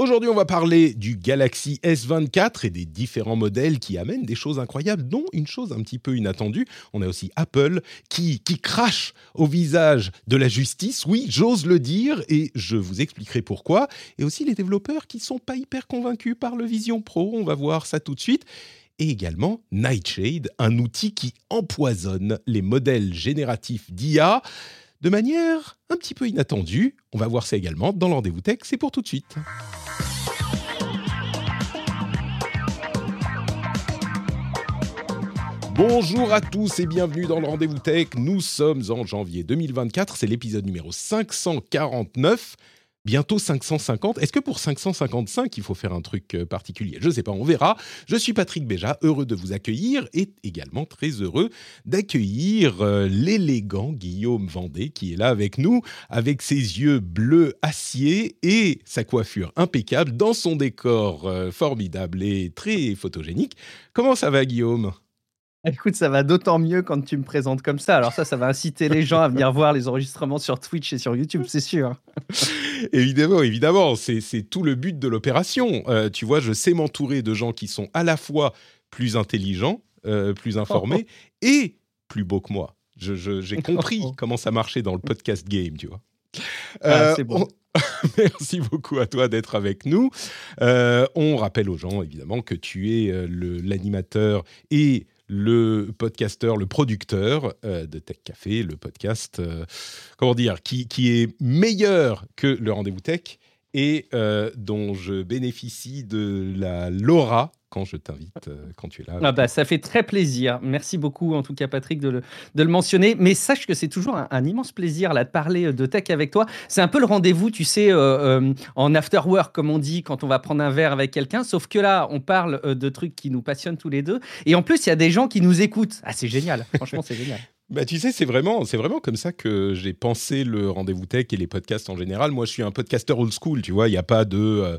Aujourd'hui, on va parler du Galaxy S24 et des différents modèles qui amènent des choses incroyables, dont une chose un petit peu inattendue. On a aussi Apple qui, qui crache au visage de la justice. Oui, j'ose le dire et je vous expliquerai pourquoi. Et aussi les développeurs qui sont pas hyper convaincus par le Vision Pro. On va voir ça tout de suite et également Nightshade, un outil qui empoisonne les modèles génératifs d'IA de manière un petit peu inattendue. On va voir ça également dans le rendez-vous tech, c'est pour tout de suite. Bonjour à tous et bienvenue dans le rendez-vous tech. Nous sommes en janvier 2024, c'est l'épisode numéro 549 bientôt 550. Est-ce que pour 555, il faut faire un truc euh, particulier? Je ne sais pas, on verra. Je suis Patrick Béja, heureux de vous accueillir et également très heureux d'accueillir euh, l'élégant Guillaume Vendée qui est là avec nous, avec ses yeux bleus acier et sa coiffure impeccable dans son décor euh, formidable et très photogénique. Comment ça va Guillaume? Écoute, ça va d'autant mieux quand tu me présentes comme ça. Alors ça, ça va inciter les gens à venir voir les enregistrements sur Twitch et sur YouTube, c'est sûr. évidemment, évidemment, c'est tout le but de l'opération. Euh, tu vois, je sais m'entourer de gens qui sont à la fois plus intelligents, euh, plus informés et plus beaux que moi. J'ai compris comment ça marchait dans le podcast game, tu vois. Ah, c'est bon. Merci beaucoup à toi d'être avec nous. on rappelle aux gens, évidemment, que tu es l'animateur et le podcasteur, le producteur euh, de Tech Café, le podcast, euh, comment dire, qui, qui, est meilleur que le rendez-vous tech et euh, dont je bénéficie de la Laura quand je t'invite, euh, quand tu es là. Ah bah, ça fait très plaisir. Merci beaucoup, en tout cas, Patrick, de le, de le mentionner. Mais sache que c'est toujours un, immense plaisir là, de parler euh, de tech avec toi. C'est un peu le rendez-vous, tu sais, euh, en after work, comme on dit, quand on va prendre un verre avec quelqu'un. Sauf que là, on parle de trucs qui nous passionnent tous les deux. Et en plus, il y a des gens qui nous écoutent. Ah, c'est génial. Franchement, c'est génial. Bah, tu sais, c'est vraiment, c'est vraiment comme ça que j'ai pensé le rendez-vous tech et les podcasts en général. Moi, je suis un podcasteur old school, tu vois. Il n'y a pas de euh,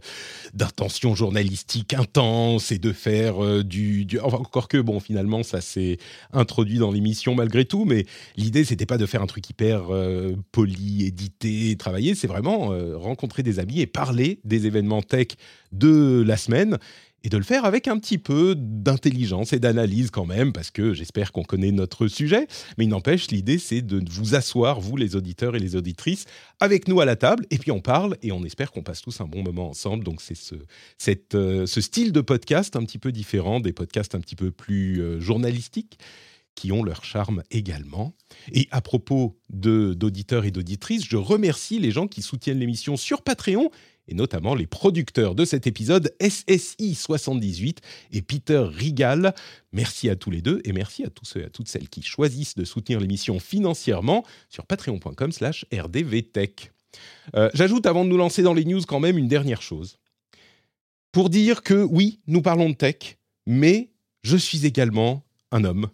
d'intention journalistique intense et de faire euh, du, encore que bon, finalement, ça s'est introduit dans l'émission malgré tout. Mais l'idée, c'était pas de faire un truc hyper euh, poli, édité, travaillé. C'est vraiment rencontrer des amis et parler des événements tech de la semaine et de le faire avec un petit peu d'intelligence et d'analyse quand même, parce que j'espère qu'on connaît notre sujet. Mais il n'empêche, l'idée, c'est de vous asseoir, vous les auditeurs et les auditrices, avec nous à la table, et puis on parle, et on espère qu'on passe tous un bon moment ensemble. Donc c'est ce, euh, style de podcast un petit peu différent des podcasts un petit peu plus euh, journalistiques qui ont leur charme également. Et à propos d'auditeurs et d'auditrices, je remercie les gens qui soutiennent l'émission sur Patreon et notamment les producteurs de cet épisode, SSI78 et Peter Rigal. Merci à tous les deux et merci à tous ceux et à toutes celles qui choisissent de soutenir l'émission financièrement sur patreon.com slash rdvtech. Euh, j'ajoute avant de nous lancer dans les news quand même une dernière chose. Pour dire que oui, nous parlons de tech, mais je suis également un homme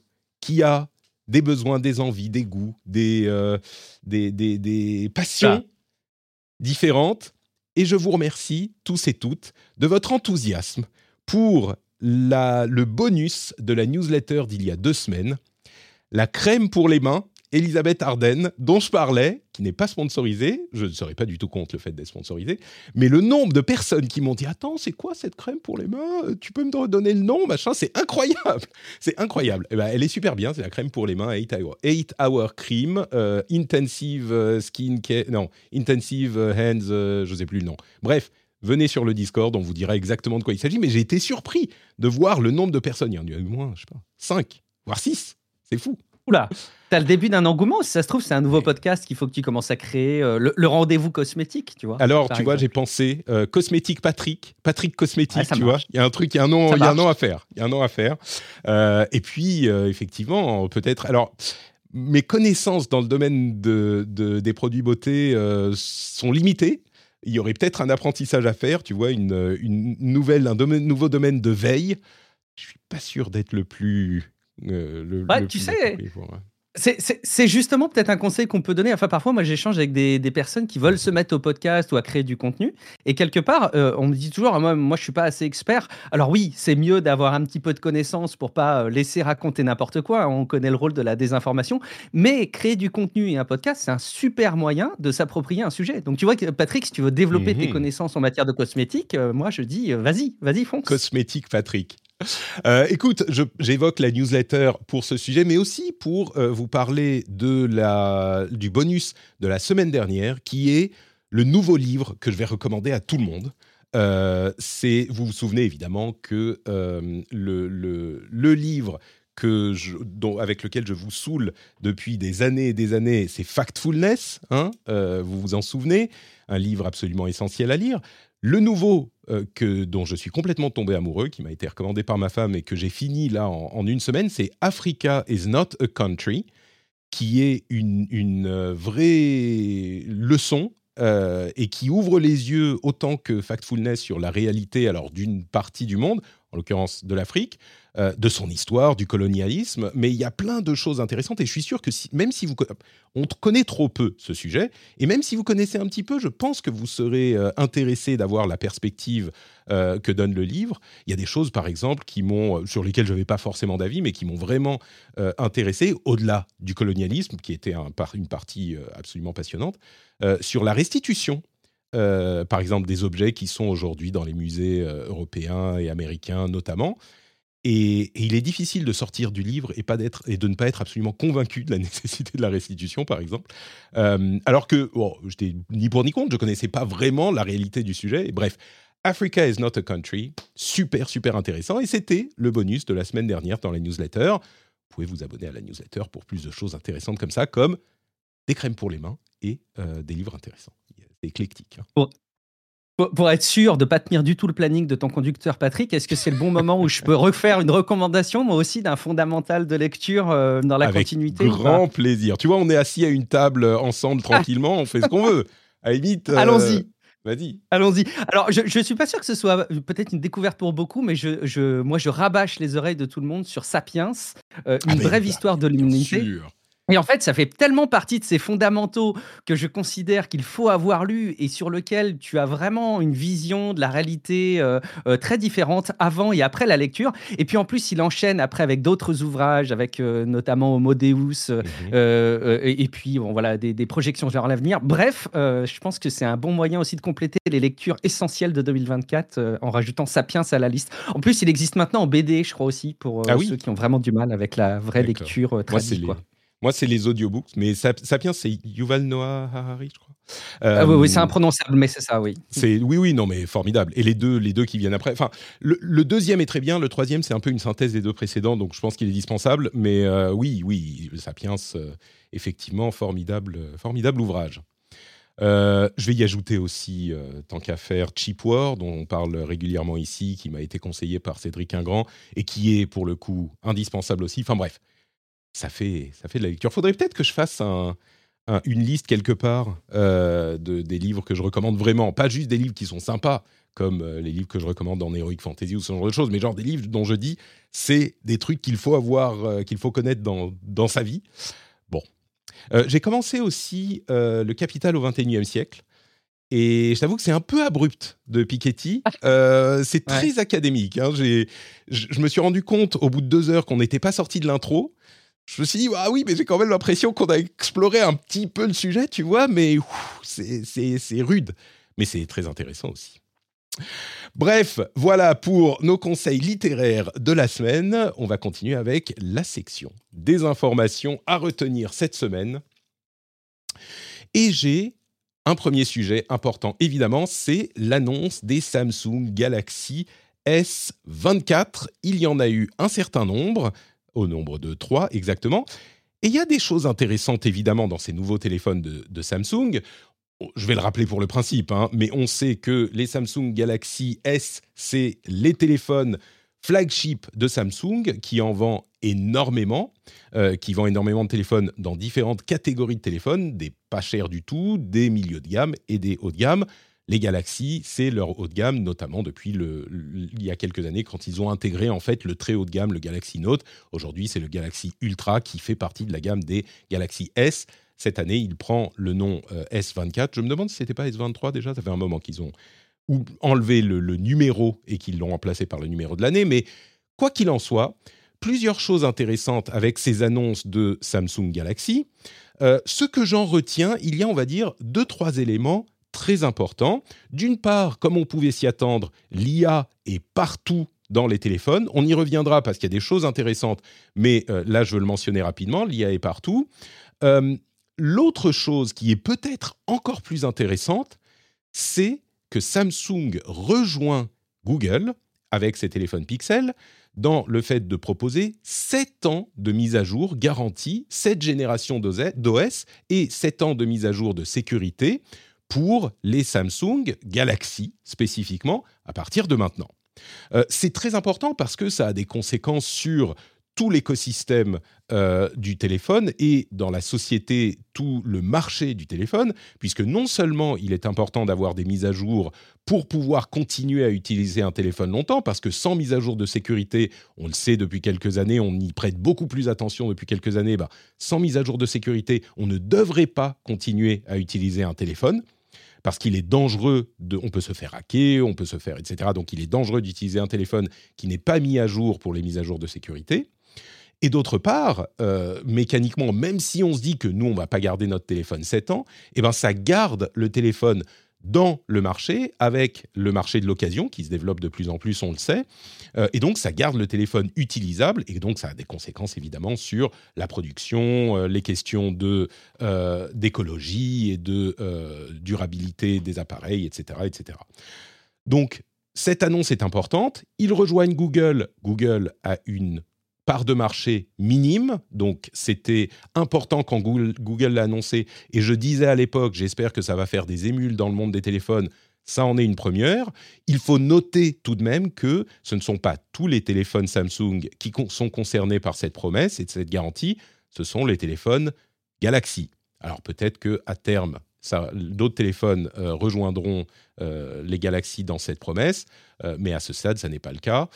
qui a des besoins, des envies, des goûts, des, euh, des, des, passions ah. différentes et je vous remercie tous et toutes de votre enthousiasme pour la, le bonus de la newsletter d'il y a deux semaines, la crème pour les mains Elisabeth Arden, dont je parlais, qui n'est pas sponsorisée, je ne serais pas du tout contre le fait d'être sponsorisée, mais le nombre de personnes qui m'ont dit Attends, c'est quoi cette crème pour les mains? Tu peux me donner le nom Machin, c'est incroyable C'est incroyable. Eh ben, elle est super bien, c'est la crème pour les mains 8 Hour, 8 hour Cream, euh, Intensive euh, Skin non, Intensive Hands, euh, je ne sais plus le nom. Bref, venez sur le Discord, on vous dira exactement de quoi il s'agit, mais j'ai été surpris de voir le nombre de personnes. Il y en a eu moins, je sais pas, 5, voire 6. C'est fou. Oula, t'as le début d'un engouement. Si ça se trouve, c'est un nouveau podcast qu'il faut que tu commences à créer. Euh, le, rendez-vous cosmétique, tu vois. Alors, tu vois, j'ai pensé euh, cosmétique Patrick, Patrick cosmétique, tu vois. Il y a un truc, il y a un nom, il y a un nom à faire. Il y a un nom à faire. Euh, et puis, effectivement, peut-être. Alors. Mes connaissances dans le domaine de, des produits beauté sont limitées. Il y aurait peut-être un apprentissage à faire, tu vois, une, une nouvelle, un nouveau domaine de veille. Je suis pas sûr d'être le plus euh, bah, tu sais, C'est justement peut-être un conseil qu'on peut donner. Enfin, parfois, moi, j'échange avec des, personnes qui veulent se mettre au podcast ou à créer du contenu. Et quelque part, euh, on me dit toujours, ah, moi, moi, je suis pas assez expert. Alors oui, c'est mieux d'avoir un petit peu de connaissances pour pas euh, laisser raconter n'importe quoi. On connaît le rôle de la désinformation. Mais créer du contenu et un podcast, c'est un super moyen de s'approprier un sujet. Donc, tu vois, Patrick, si tu veux développer tes mhm. connaissances en matière de cosmétique, euh, moi, je dis, vas-y, vas-y, fonce. Cosmétique, Patrick. Euh, écoute, j'évoque la newsletter pour ce sujet, mais aussi pour euh, vous parler de la, du bonus de la semaine dernière, qui est le nouveau livre que je vais recommander à tout le monde. Euh, c'est, vous vous souvenez évidemment que le, le, livre que avec lequel je vous saoule depuis des années et des années, c'est Factfulness. Hein vous vous en souvenez? Un livre absolument essentiel à lire. Le nouveau euh, que, dont je suis complètement tombé amoureux, qui m'a été recommandé par ma femme et que j'ai fini là en, une semaine, c'est Africa is not a country, qui est une, euh, vraie leçon euh, et qui ouvre les yeux autant que Factfulness sur la réalité alors d'une partie du monde, en l'occurrence de l'Afrique, euh, de son histoire, du colonialisme, mais il y a plein de choses intéressantes et je suis sûr que même si vous on connaît trop peu ce sujet et même si vous connaissez un petit peu, je pense que vous serez euh, intéressé d'avoir la perspective euh, que donne le livre. Il y a des choses par exemple qui m'ont sur lesquelles je n'avais pas forcément d'avis mais qui m'ont vraiment intéressé au-delà du colonialisme qui était un, une partie absolument passionnante sur la restitution par exemple des objets qui sont aujourd'hui dans les musées européens et américains notamment. Et, il est difficile de sortir du livre et, de ne pas être absolument convaincu de la nécessité de la restitution, par exemple. Euh, alors que, bon, j'étais ni pour ni contre, je connaissais pas vraiment la réalité du sujet. Et bref, Africa is not a country, super, super intéressant. Et c'était le bonus de la semaine dernière dans la newsletter. Vous pouvez vous abonner à la newsletter pour plus de choses intéressantes comme ça, comme des crèmes pour les mains et euh, des livres intéressants. Éclectique. Hein. Pour, être sûr de ne pas tenir du tout le planning de ton conducteur Patrick, est-ce que c'est le bon moment où je peux refaire une recommandation, moi aussi, d'un fondamental de lecture euh, dans la continuité Avec grand plaisir. Tu vois, on est assis à une table euh, ensemble tranquillement, on fait ce qu'on veut. À la limite. Euh, Allons-y. Vas-y. Allons-y. Alors, je ne suis pas sûr que ce soit peut-être une découverte pour beaucoup, mais je, je, moi, je rabâche les oreilles de tout le monde sur Sapiens, une ah, brève histoire de l'humanité. Et en fait, ça fait tellement partie de ces fondamentaux que je considère qu'il faut avoir lu et sur lequel tu as vraiment une vision de la réalité euh, euh, très différente avant et après la lecture. Et puis en plus, il enchaîne après avec d'autres ouvrages, avec euh, notamment Homo Deus, mmh et, puis bon, voilà, des, des projections vers l'avenir. Bref, je pense que c'est un bon moyen aussi de compléter les lectures essentielles de 2024 en rajoutant Sapiens à la liste. En plus, il existe maintenant en BD, je crois aussi, pour ah ceux qui ont vraiment du mal avec la vraie lecture traduite. Moi, c'est les audiobooks, mais Sapiens, c'est Yuval Noah Harari, je crois. Ah oui, oui c'est euh, imprononçable, mais c'est ça, oui. C'est oui, oui, non, mais formidable. Et les deux, les deux qui viennent après. Enfin, le, deuxième est très bien. Le troisième, c'est un peu une synthèse des deux précédents, donc je pense qu'il est dispensable. Mais euh, oui, oui, Sapiens, euh, effectivement, formidable, formidable ouvrage. je vais y ajouter aussi, tant qu'à faire, Cheap War, dont on parle régulièrement ici, qui m'a été conseillé par Cédric Ingrand et qui est pour le coup indispensable aussi. Enfin bref, ça fait, ça fait de la lecture. Faudrait peut-être que je fasse une liste quelque part euh, de, des livres que je recommande vraiment. Pas juste des livres qui sont sympas, comme euh, les livres que je recommande en Heroic Fantasy ou ce genre de choses, mais genre des livres dont je dis c'est des trucs qu'il faut avoir, euh, qu'il faut connaître dans, dans sa vie. Bon. J'ai commencé aussi Le Capital au XXIe siècle. Et je t'avoue que c'est un peu abrupt de Piketty. c'est très académique. Hein. Je me suis rendu compte au bout de deux heures qu'on n'était pas sorti de l'intro je me suis dit, ah oui, mais j'ai quand même l'impression qu'on a exploré un petit peu le sujet, tu vois, mais c'est rude. Mais c'est très intéressant aussi. Bref, voilà pour nos conseils littéraires de la semaine. On va continuer avec la section des informations à retenir cette semaine. Et j'ai un premier sujet important, évidemment, c'est l'annonce des Samsung Galaxy S24. Il y en a eu un certain nombre au nombre de trois exactement. Et il y a des choses intéressantes évidemment dans ces nouveaux téléphones de, Samsung. Oh, je vais le rappeler pour le principe, hein, mais on sait que les Samsung Galaxy S, c'est les téléphones flagship de Samsung qui en vend énormément, euh, qui vend énormément de téléphones dans différentes catégories de téléphones, des pas chers du tout, des milieux de gamme et des hauts de gamme. Les Galaxy, c'est leur haut de gamme, notamment depuis il y a quelques années quand ils ont intégré en fait le très haut de gamme, le Galaxy Note. Aujourd'hui, c'est le Galaxy Ultra qui fait partie de la gamme des Galaxy S. Cette année, il prend le nom euh, S24. Je me demande si c'était pas S23 déjà. Ça fait un moment qu'ils ont enlevé le, numéro et qu'ils l'ont remplacé par le numéro de l'année. Mais quoi qu'il en soit, plusieurs choses intéressantes avec ces annonces de Samsung Galaxy. Euh, ce que j'en retiens, il y a, on va dire, deux, trois éléments très importants. D'une part, comme on pouvait s'y attendre, l'IA est partout dans les téléphones. On y reviendra parce qu'il y a des choses intéressantes, mais euh, là, je veux le mentionner rapidement, l'IA est partout. Euh, l'autre chose qui est peut-être encore plus intéressante, c'est que Samsung rejoint Google avec ses téléphones Pixel dans le fait de proposer 7 ans de mise à jour garantie, 7 générations d'OS et 7 ans de mise à jour de sécurité pour les Samsung Galaxy spécifiquement à partir de maintenant. Euh, c'est très important parce que ça a des conséquences sur tout l'écosystème euh, du téléphone et dans la société tout le marché du téléphone, puisque non seulement il est important d'avoir des mises à jour pour pouvoir continuer à utiliser un téléphone longtemps, parce que sans mise à jour de sécurité, on le sait depuis quelques années, on y prête beaucoup plus attention depuis quelques années, bah, sans mise à jour de sécurité, on ne devrait pas continuer à utiliser un téléphone parce qu'il est dangereux, on peut se faire hacker, on peut se faire, etc. Donc il est dangereux d'utiliser un téléphone qui n'est pas mis à jour pour les mises à jour de sécurité. Et d'autre part, euh, mécaniquement, même si on se dit que nous, on va pas garder notre téléphone 7 ans, eh ben, ça garde le téléphone dans le marché, avec le marché de l'occasion qui se développe de plus en plus, on le sait. Euh, et donc, ça garde le téléphone utilisable, et donc ça a des conséquences évidemment sur la production, euh, les questions de, d'écologie et de durabilité des appareils, etc., etc. Donc, cette annonce est importante. Ils rejoignent Google. Google a une part de marché minime, donc c'était important quand Google, l'a annoncé, et je disais à l'époque, j'espère que ça va faire des émules dans le monde des téléphones, ça en est une première. Il faut noter tout de même que ce ne sont pas tous les téléphones Samsung qui sont concernés par cette promesse et cette garantie, ce sont les téléphones Galaxy. Alors peut-être que à terme, d'autres téléphones euh, rejoindront euh, les Galaxy dans cette promesse, euh, mais à ce stade, ça n'est pas le cas.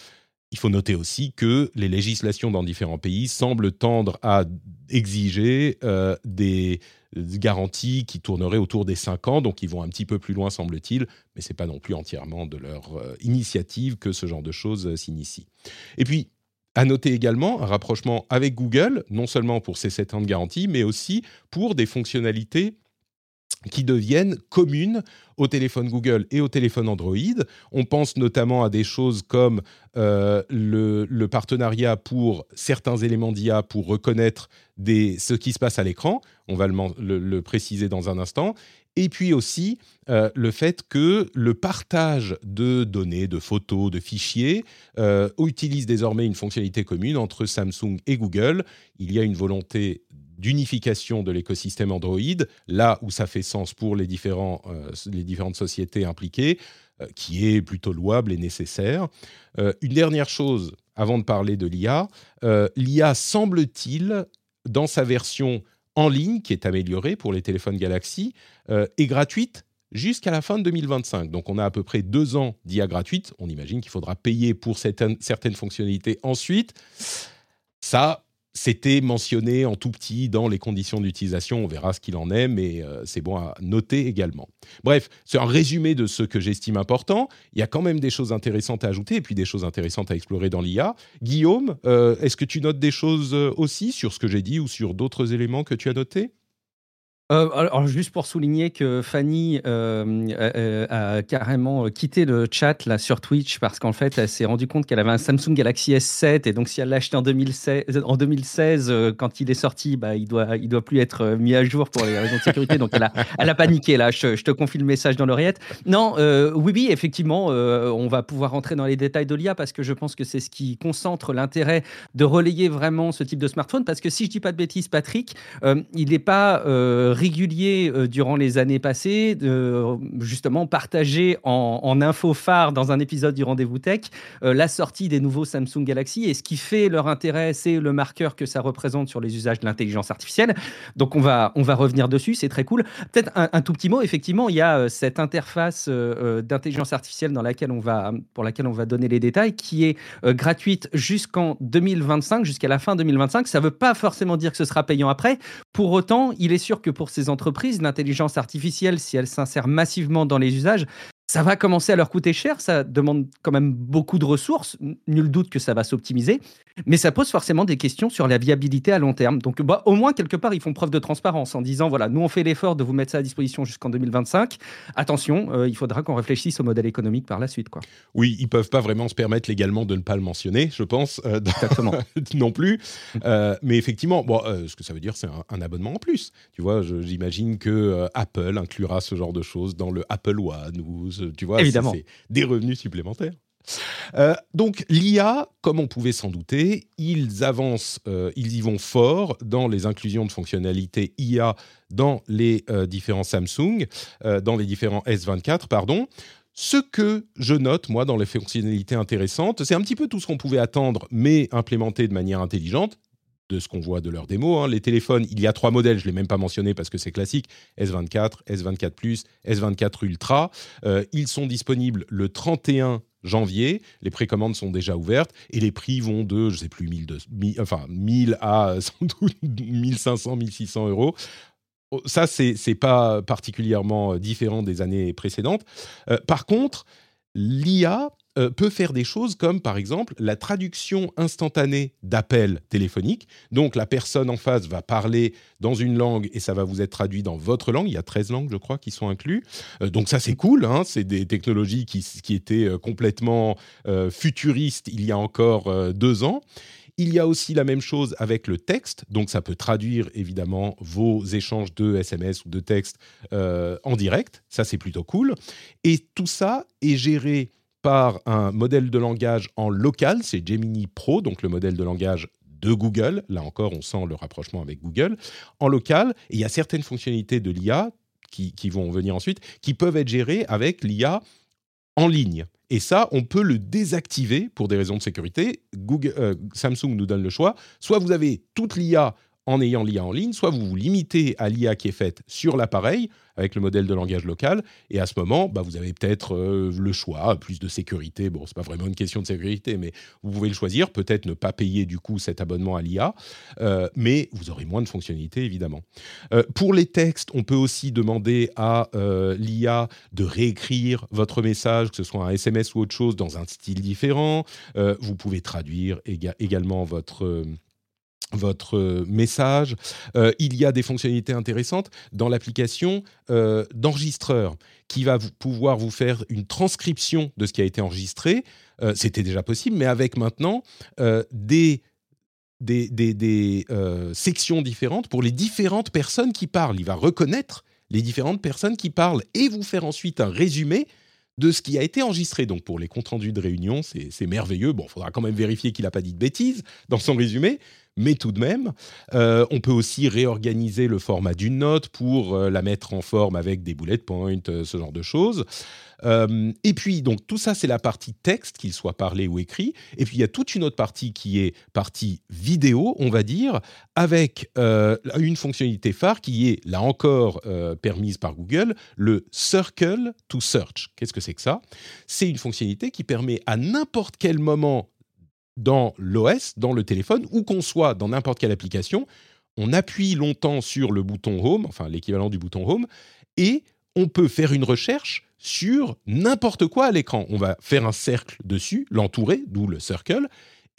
Il faut noter aussi que les législations dans différents pays semblent tendre à exiger euh, des garanties qui tourneraient autour des 5 ans, donc ils vont un petit peu plus loin semble-t-il, mais ce n'est pas non plus entièrement de leur euh, initiative que ce genre de choses euh, s'initie. Et puis, à noter également un rapprochement avec Google, non seulement pour ces 7 ans de garantie, mais aussi pour des fonctionnalités qui deviennent communes au téléphone Google et au téléphone Android. On pense notamment à des choses comme euh, le, partenariat pour certains éléments d'IA pour reconnaître ce qui se passe à l'écran. On va le, préciser dans un instant. Et puis aussi euh, le fait que le partage de données, de photos, de fichiers euh, utilise désormais une fonctionnalité commune entre Samsung et Google. Il y a une volonté d'unification de l'écosystème Android, là où ça fait sens pour les, différents, euh, les différentes sociétés impliquées, euh, qui est plutôt louable et nécessaire. Euh, une dernière chose, avant de parler de l'IA, l'IA semble-t-il, dans sa version en ligne, qui est améliorée pour les téléphones Galaxy, est gratuite jusqu'à la fin de 2025. Donc on a à peu près deux ans d'IA gratuite. On imagine qu'il faudra payer pour certaines, certaines fonctionnalités ensuite. Ça, c'était mentionné en tout petit dans les conditions d'utilisation. On verra ce qu'il en est, mais euh, c'est bon à noter également. Bref, c'est un résumé de ce que j'estime important. Il y a quand même des choses intéressantes à ajouter et puis des choses intéressantes à explorer dans l'IA. Guillaume, euh, est-ce que tu notes des choses euh, aussi sur ce que j'ai dit ou sur d'autres éléments que tu as notés? Euh, alors, juste pour souligner que Fanny euh, a carrément quitté le chat là sur Twitch parce qu'en fait, elle s'est rendue compte qu'elle avait un Samsung Galaxy S7 et donc si elle l'a acheté en 2016, en 2016 euh, quand il est sorti, bah, il doit, il doit plus être mis à jour pour les raisons de sécurité. Donc elle a, paniqué là. Je, te confie le message dans l'oreillette. Non, oui, oui, effectivement, on va pouvoir rentrer dans les détails de l'IA parce que je pense que c'est ce qui concentre l'intérêt de relayer vraiment ce type de smartphone parce que si je dis pas de bêtises, Patrick, il n'est pas régulier durant les années passées, justement partagé en, en info phare dans un épisode du Rendez-vous Tech la sortie des nouveaux Samsung Galaxy. Et ce qui fait leur intérêt, c'est le marqueur que ça représente sur les usages de l'intelligence artificielle. Donc on va, on va revenir dessus, c'est très cool. Peut-être un, tout petit mot, effectivement, il y a cette interface d'intelligence artificielle dans laquelle on va, pour laquelle on va donner les détails, qui est gratuite jusqu'en 2025, jusqu'à la fin 2025. Ça ne veut pas forcément dire que ce sera payant après. Pour autant, il est sûr que pour ces entreprises, l'intelligence artificielle, si elle s'insère massivement dans les usages, ça va commencer à leur coûter cher, ça demande quand même beaucoup de ressources, nul doute que ça va s'optimiser, mais ça pose forcément des questions sur la viabilité à long terme. Donc bah, au moins, quelque part, ils font preuve de transparence en disant, voilà, nous on fait l'effort de vous mettre ça à disposition jusqu'en 2025. Attention, euh, il faudra qu'on réfléchisse au modèle économique par la suite. Quoi. Oui, ils peuvent pas vraiment se permettre légalement de ne pas le mentionner, je pense, euh, Exactement. non plus. Euh, mais effectivement, bon, ce que ça veut dire, c'est un, un, abonnement en plus. Tu vois, j'imagine que Apple inclura ce genre de choses dans le Apple One ou tu vois, Évidemment. c'est des revenus supplémentaires. Euh, donc l'IA, comme on pouvait s'en douter, ils avancent, euh, ils y vont fort dans les inclusions de fonctionnalités IA dans les euh, différents Samsung, dans les différents S24, pardon. Ce que je note, moi, dans les fonctionnalités intéressantes, c'est un petit peu tout ce qu'on pouvait attendre, mais implémenté de manière intelligente de ce qu'on voit de leur démo. Hein. Les téléphones, il y a trois modèles, je ne l'ai même pas mentionné parce que c'est classique, S24, S24 Plus, S24 Ultra. Euh, ils sont disponibles le 31 janvier, les précommandes sont déjà ouvertes et les prix vont de, je ne sais plus, 1000, enfin, 1000 à sans doute 1500, 1600 euros. Oh, ça, c'est n'est pas particulièrement euh, différent des années précédentes. Euh, par contre, l'IA euh, peut faire des choses comme par exemple la traduction instantanée d'appels téléphoniques. Donc la personne en face va parler dans une langue et ça va vous être traduit dans votre langue. Il y a 13 langues, je crois, qui sont inclus. Euh, donc ça, c'est cool. Hein. c'est des technologies qui, qui étaient euh, complètement futuristes il y a encore deux ans. Il y a aussi la même chose avec le texte, donc ça peut traduire évidemment vos échanges de SMS ou de texte en direct, ça c'est plutôt cool. Et tout ça est géré par un modèle de langage en local, c'est Gemini Pro, donc le modèle de langage de Google. Là encore, on sent le rapprochement avec Google. En local, et il y a certaines fonctionnalités de l'IA qui, vont venir ensuite, qui peuvent être gérées avec l'IA en ligne. Et ça, on peut le désactiver pour des raisons de sécurité. Google, euh, Samsung nous donne le choix. Soit vous avez toute l'IA en ayant l'IA en ligne, soit vous vous limitez à l'IA qui est faite sur l'appareil avec le modèle de langage local, et à ce moment, bah, vous avez peut-être euh, le choix, plus de sécurité. Bon, c'est pas vraiment une question de sécurité, mais vous pouvez le choisir. Peut-être ne pas payer du coup cet abonnement à l'IA, euh, mais vous aurez moins de fonctionnalités évidemment. Euh, pour les textes, on peut aussi demander à l'IA de réécrire votre message, que ce soit un SMS ou autre chose, dans un style différent. vous pouvez traduire également votre votre euh, message. Euh, il y a des fonctionnalités intéressantes dans l'application euh, d'enregistreur qui va pouvoir vous faire une transcription de ce qui a été enregistré. C'était déjà possible, mais avec maintenant des des, des sections différentes pour les différentes personnes qui parlent. Il va reconnaître les différentes personnes qui parlent et vous faire ensuite un résumé de ce qui a été enregistré. Donc pour les comptes rendus de réunion, c'est merveilleux. Bon, il faudra quand même vérifier qu'il n'a pas dit de bêtises dans son résumé, mais tout de même, euh, on peut aussi réorganiser le format d'une note pour euh, la mettre en forme avec des bullet points, euh, ce genre de choses. et puis, donc, tout ça, c'est la partie texte, qu'il soit parlé ou écrit. Et puis, il y a toute une autre partie qui est partie vidéo, on va dire, avec une fonctionnalité phare qui est, là encore, permise par Google, le Circle to Search. Qu'est-ce que c'est que ça? C'est une fonctionnalité qui permet à n'importe quel moment dans l'OS, dans le téléphone, ou qu'on soit dans n'importe quelle application, on appuie longtemps sur le bouton Home, enfin l'équivalent du bouton Home, et on peut faire une recherche sur n'importe quoi à l'écran. On va faire un cercle dessus, l'entourer, d'où le circle,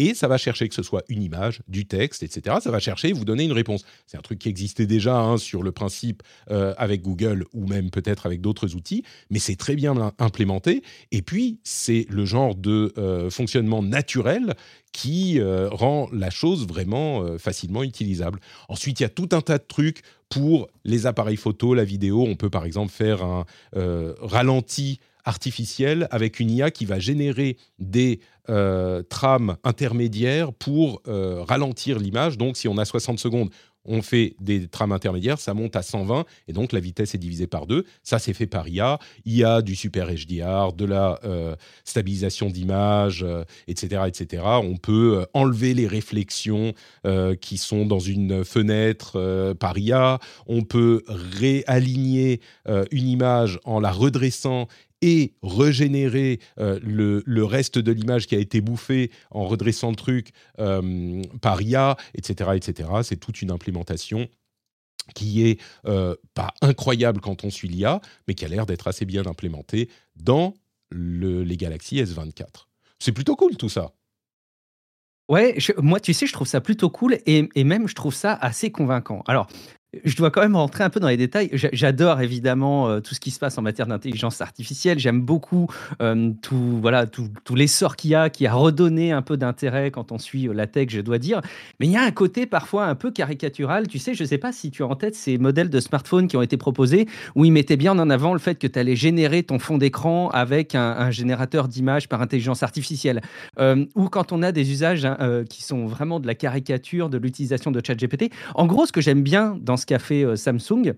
et ça va chercher que ce soit une image, du texte, etc. Ça va chercher et vous donner une réponse. C'est un truc qui existait déjà hein, sur le principe euh, avec Google ou même peut-être avec d'autres outils, mais c'est très bien implémenté. Et puis, c'est le genre de euh, fonctionnement naturel qui euh, rend la chose vraiment facilement utilisable. Ensuite, il y a tout un tas de trucs pour les appareils photo, la vidéo. On peut par exemple faire un ralenti artificielle avec une IA qui va générer des euh, trames intermédiaires pour euh, ralentir l'image. Donc, si on a 60 secondes, on fait des trames intermédiaires, ça monte à 120 et donc la vitesse est divisée par deux. Ça, c'est fait par IA. Il y a du super HDR, de la euh, stabilisation d'image, etc., etc. On peut enlever les réflexions qui sont dans une fenêtre par IA. On peut réaligner une image en la redressant et régénérer euh, le, reste de l'image qui a été bouffée en redressant le truc euh, par IA, etc., etc. C'est toute une implémentation qui est euh, pas incroyable quand on suit l'IA, mais qui a l'air d'être assez bien implémentée dans le, les Galaxy S24. C'est plutôt cool tout ça. Ouais, moi, tu sais, je trouve ça plutôt cool et, et, même je trouve ça assez convaincant. Alors, je dois quand même rentrer un peu dans les détails. J'adore évidemment euh, tout ce qui se passe en matière d'intelligence artificielle. J'aime beaucoup euh, tout, voilà, tout, l'essor qu'il y a, qui a redonné un peu d'intérêt quand on suit euh, la tech, je dois dire. Mais il y a un côté parfois un peu caricatural. Tu sais, je ne sais pas si tu as en tête ces modèles de smartphones qui ont été proposés où ils mettaient bien en avant le fait que tu allais générer ton fond d'écran avec un, générateur d'images par intelligence artificielle. ou quand on a des usages hein, qui sont vraiment de la caricature de l'utilisation de ChatGPT. En gros, ce que j'aime bien dans ce qu'a fait euh, Samsung,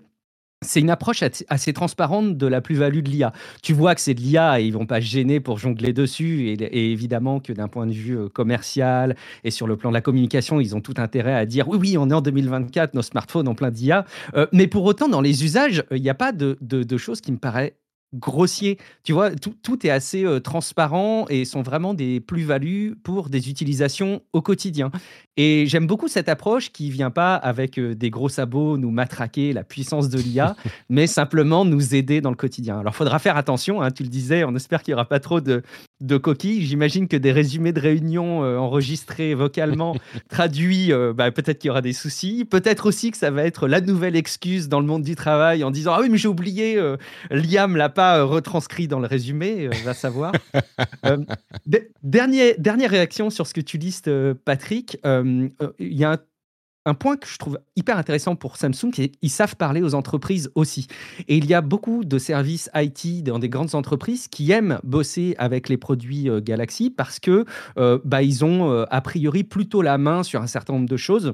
c'est une approche assez transparente de la plus-value de l'IA. Tu vois que c'est de l'IA et ils vont pas se gêner pour jongler dessus. Et, évidemment que d'un point de vue euh, commercial et sur le plan de la communication, ils ont tout intérêt à dire oui, oui, on est en 2024, nos smartphones en plein d'IA. Euh, mais pour autant, dans les usages, il n'y a pas de, de, choses qui me paraissent grossier. Tu vois, tout, tout est assez transparent et sont vraiment des plus-values pour des utilisations au quotidien. Et j'aime beaucoup cette approche qui vient pas avec des gros sabots nous matraquer la puissance de l'IA, mais simplement nous aider dans le quotidien. Alors, il faudra faire attention, hein, tu le disais, on espère qu'il n'y aura pas trop de, de coquilles. J'imagine que des résumés de réunions enregistrés vocalement, traduits, bah, peut-être qu'il y aura des soucis. Peut-être aussi que ça va être la nouvelle excuse dans le monde du travail en disant Ah oui, mais j'ai oublié, l'IA me l'a pas euh, retranscrit dans le résumé, euh, va savoir. Euh, dernier, dernière réaction sur ce que tu listes, Patrick. Il y a un, point que je trouve hyper intéressant pour Samsung, c'est qu'ils savent parler aux entreprises aussi. Et il y a beaucoup de services IT dans des grandes entreprises qui aiment bosser avec les produits Galaxy parce que bah, ils ont a priori plutôt la main sur un certain nombre de choses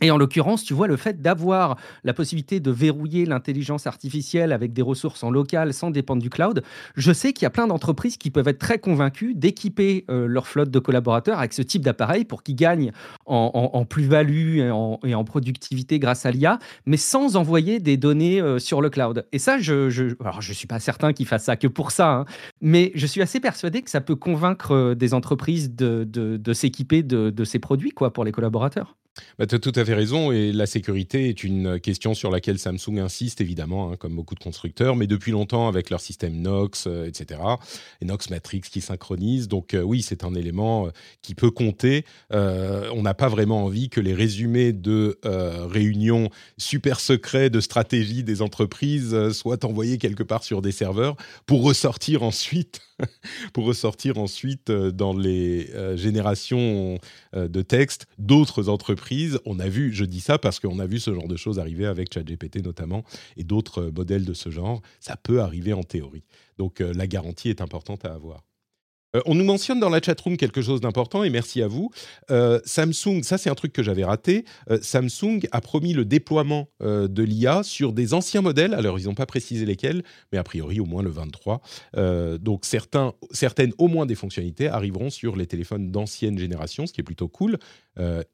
et en l'occurrence, tu vois, le fait d'avoir la possibilité de verrouiller l'intelligence artificielle avec des ressources en local sans dépendre du cloud, je sais qu'il y a plein d'entreprises qui peuvent être très convaincues d'équiper euh, leur flotte de collaborateurs avec ce type d'appareil pour qu'ils gagnent en, plus-value et en, productivité grâce à l'IA, mais sans envoyer des données euh, sur le cloud. Et ça, je, je alors je suis pas certain qu'ils fassent ça que pour ça, hein, mais je suis assez persuadé que ça peut convaincre euh, des entreprises de, s'équiper de, de ces produits quoi, pour les collaborateurs. Bah, tu as tout à fait raison, et la sécurité est une question sur laquelle Samsung insiste, évidemment, hein, comme beaucoup de constructeurs, mais depuis longtemps avec leur système Knox, euh, etc., et Knox Matrix qui synchronise. Donc euh, oui, c'est un élément euh, qui peut compter. on n'a pas vraiment envie que les résumés de réunions super secrets de stratégie des entreprises soient envoyés quelque part sur des serveurs pour ressortir ensuite pour ressortir ensuite dans les générations de textes d'autres entreprises. On a vu, je dis ça parce qu'on a vu ce genre de choses arriver avec ChatGPT notamment et d'autres modèles de ce genre. Ça peut arriver en théorie. Donc la garantie est importante à avoir. Euh, on nous mentionne dans la chatroom quelque chose d'important et merci à vous. Euh, Samsung, ça c'est un truc que j'avais raté. Euh, Samsung a promis le déploiement de l'IA sur des anciens modèles. Alors ils n'ont pas précisé lesquels, mais a priori au moins le 23. donc certaines, au moins des fonctionnalités arriveront sur les téléphones d'ancienne génération, ce qui est plutôt cool.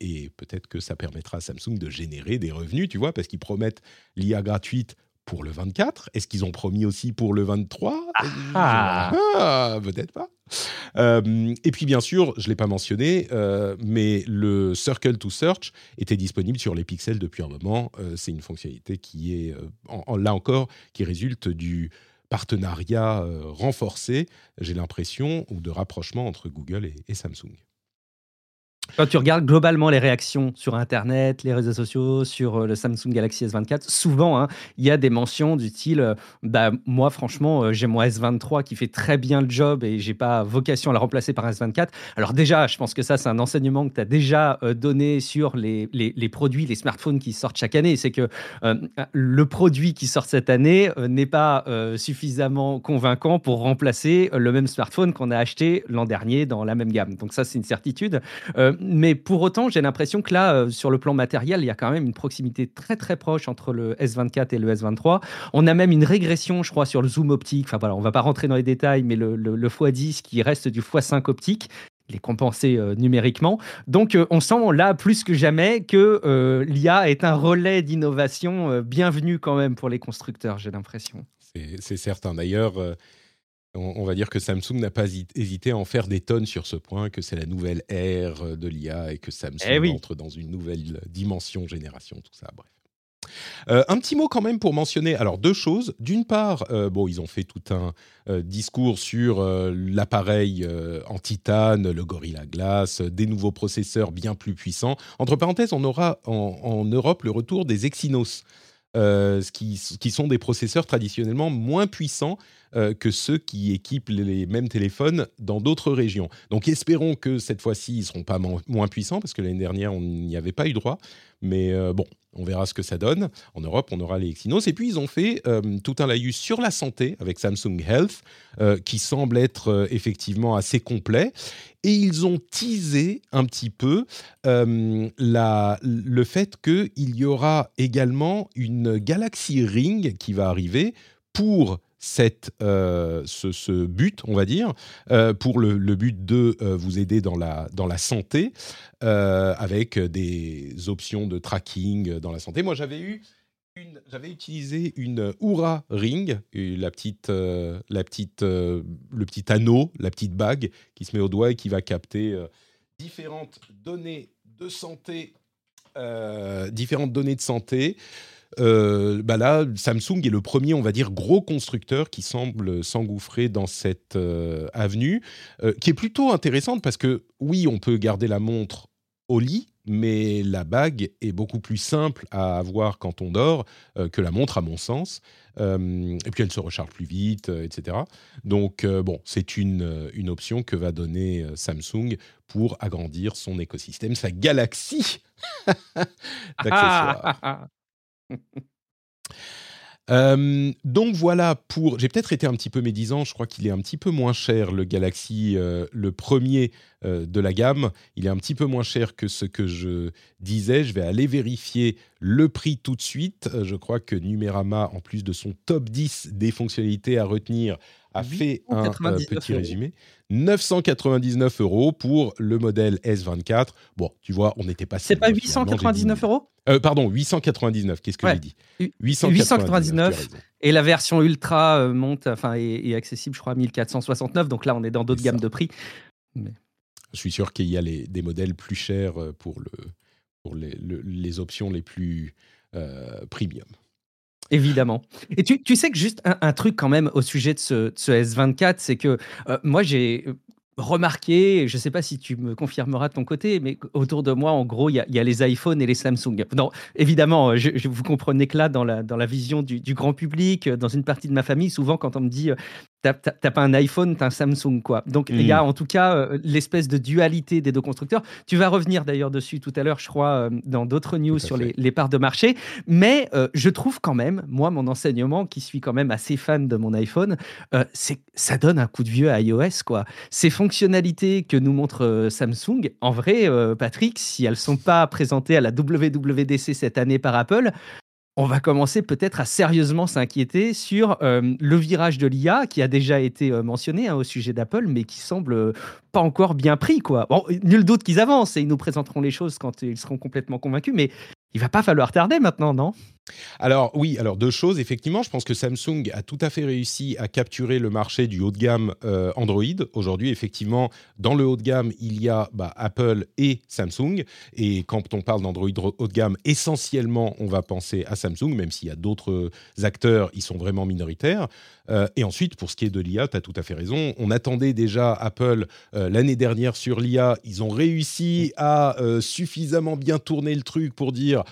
et peut-être que ça permettra à Samsung de générer des revenus, tu vois, parce qu'ils promettent l'IA gratuite pour le 24 Est-ce qu'ils ont promis aussi pour le 23 ah. ah, Peut-être pas. Euh, et puis bien sûr, je ne l'ai pas mentionné, euh, mais le Circle to Search était disponible sur les pixels depuis un moment. Euh, c'est une fonctionnalité qui est, là encore, qui résulte du partenariat renforcé, j'ai l'impression, ou de rapprochement entre Google et Samsung. Quand tu regardes globalement les réactions sur Internet, les réseaux sociaux, sur euh, le Samsung Galaxy S24, souvent, hein, il y a des mentions du style euh, bah, Moi, franchement, euh, j'ai mon S23 qui fait très bien le job et j'ai pas vocation à le remplacer par un S24. Alors, déjà, je pense que ça, c'est un enseignement que tu as déjà donné sur les, les, produits, les smartphones qui sortent chaque année. C'est que le produit qui sort cette année n'est pas suffisamment convaincant pour remplacer le même smartphone qu'on a acheté l'an dernier dans la même gamme. Donc, ça, c'est une certitude mais pour autant, j'ai l'impression que là, sur le plan matériel, il y a quand même une proximité très très proche entre le S24 et le S23. On a même une régression, je crois, sur le zoom optique. Enfin voilà, on va pas rentrer dans les détails, mais le, le x10 qui reste du x5 optique il est compensé euh, numériquement. Donc, euh, on sent là plus que jamais que euh, l'IA est un relais d'innovation bienvenu quand même pour les constructeurs, j'ai l'impression. C'est certain. D'ailleurs, on, va dire que Samsung n'a pas hésité à en faire des tonnes sur ce point, que c'est la nouvelle ère de l'IA et que Samsung eh entre dans une nouvelle dimension, génération, tout ça. Bref. Euh, un petit mot quand même pour mentionner, alors deux choses. D'une part, euh, bon, ils ont fait tout un euh, discours sur l'appareil en titane, le Gorilla Glass, des nouveaux processeurs bien plus puissants. Entre parenthèses, on aura en, Europe le retour des Exynos. Qui, qui, sont des processeurs traditionnellement moins puissants que ceux qui équipent les mêmes téléphones dans d'autres régions. Donc espérons que cette fois-ci, ils ne seront pas moins puissants, parce que l'année dernière, on n'y avait pas eu droit. Mais bon, on verra ce que ça donne. En Europe, on aura les Exynos. Et puis, ils ont fait euh, tout un laïus sur la santé avec Samsung Health, euh, qui semble être euh, effectivement assez complet. Et ils ont teasé un petit peu le fait qu'il y aura également une Galaxy Ring qui va arriver pour cette, euh, ce, but, on va dire, euh, pour le, but de euh, vous aider dans la, dans la santé, avec des options de tracking dans la santé. Moi, j'avais eu j'avais utilisé une Oura Ring, la petite, la petite, le petit anneau, la petite bague qui se met au doigt et qui va capter différentes données de santé, différentes données de santé euh, bah là, Samsung est le premier, on va dire, gros constructeur qui semble s'engouffrer dans cette euh, avenue, euh, qui est plutôt intéressante parce que oui, on peut garder la montre au lit, mais la bague est beaucoup plus simple à avoir quand on dort que la montre, à mon sens. et puis elle se recharge plus vite, etc. Donc bon, c'est une, une option que va donner Samsung pour agrandir son écosystème, sa galaxie d'accessoires. Euh, donc voilà pour. J'ai peut-être été un petit peu médisant. Je crois qu'il est un petit peu moins cher le Galaxy, euh, le premier euh, de la gamme. Il est un petit peu moins cher que ce que je disais. Je vais aller vérifier le prix tout de suite. je crois que Numérama, en plus de son top 10 des fonctionnalités à retenir, a fait un petit résumé. 999 euros pour le modèle S24. Bon, tu vois, on n'était pas. C'est pas 899 euros? Euh, Pardon, 899. Qu'est-ce que j'ai dit 899. et la version ultra euh, monte, enfin, est, accessible, je crois, à 1469. Donc là, on est dans d'autres gammes de prix. Je suis sûr qu'il y a des modèles plus chers euh, pour, le, pour les, options les plus premium. Évidemment. Et tu, sais que juste un, truc quand même au sujet de ce, S24, c'est que euh, moi j'ai remarqué, je ne sais pas si tu me confirmeras de ton côté, mais autour de moi, en gros, il y, a les iPhones et les Samsung. Non, évidemment, je, vous comprenez que là, dans la, vision du, du, grand public, dans une partie de ma famille, souvent quand on me dit t'as pas un iPhone, t'as un Samsung, quoi. Donc, il y a hmm. en tout cas euh, l'espèce de dualité des deux constructeurs. Tu vas revenir d'ailleurs dessus tout à l'heure, je crois, euh, dans d'autres news sur les, les, parts de marché. Mais euh, je trouve quand même, moi, mon enseignement, qui suis quand même assez fan de mon iPhone, c'est ça donne un coup de vieux à iOS, quoi. Ces fonctionnalités que nous montre Samsung, en vrai, Patrick, si elles sont pas présentées à la WWDC cette année par Apple, on va commencer peut-être à sérieusement s'inquiéter sur euh, le virage de l'IA qui a déjà été euh, mentionné hein, au sujet d'Apple, mais qui semble euh, pas encore bien pris. Quoi. Nul doute qu'ils avancent et ils nous présenteront les choses quand ils seront complètement convaincus, mais il va pas falloir tarder maintenant, non? Alors oui, alors deux choses. Effectivement, je pense que Samsung a tout à fait réussi à capturer le marché du haut de gamme euh, Android. Aujourd'hui, effectivement, dans le haut de gamme, il y a bah, Apple et Samsung. Et quand on parle d'Android haut de gamme, essentiellement, on va penser à Samsung, même s'il y a d'autres acteurs, ils sont vraiment minoritaires. Euh, et ensuite, pour ce qui est de l'IA, tu as tout à fait raison. On attendait déjà Apple euh, l'année dernière sur l'IA. Ils ont réussi à suffisamment bien tourner le truc pour dire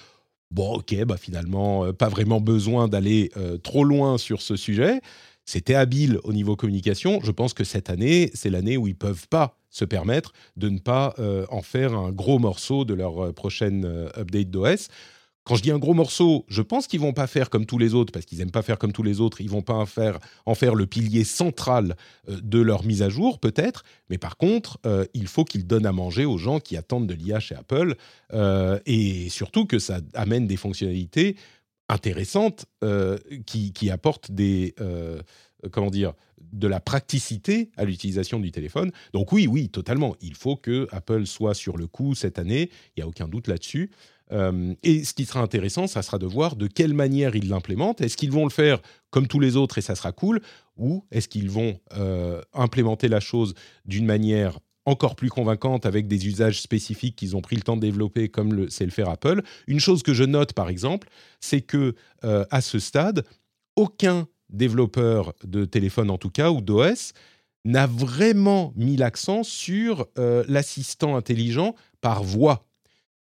bon, ok, bah finalement, euh, pas vraiment besoin d'aller euh, trop loin sur ce sujet. C'était habile au niveau communication. Je pense que cette année, c'est l'année où ils peuvent pas se permettre de ne pas euh, en faire un gros morceau de leur prochaine update d'OS. Quand je dis un gros morceau, je pense qu'ils vont pas faire comme tous les autres, parce qu'ils aiment pas faire comme tous les autres. Ils vont pas en faire, en faire le pilier central euh, de leur mise à jour, peut-être. Mais par contre, euh, il faut qu'ils donnent à manger aux gens qui attendent de l'IA chez Apple, euh, et surtout que ça amène des fonctionnalités intéressantes qui, qui, apportent des comment dire de la praticité à l'utilisation du téléphone. Donc oui, oui, totalement. Il faut que Apple soit sur le coup cette année. Il y a aucun doute là-dessus. Euh, et ce qui sera intéressant, ça sera de voir de quelle manière ils l'implémentent. Est-ce qu'ils vont le faire comme tous les autres et ça sera cool Ou est-ce qu'ils vont euh, implémenter la chose d'une manière encore plus convaincante avec des usages spécifiques qu'ils ont pris le temps de développer comme c'est le faire Apple? Une chose que je note par exemple, c'est que euh, à ce stade, aucun développeur de téléphone en tout cas ou d'OS n'a vraiment mis l'accent sur l'assistant intelligent par voix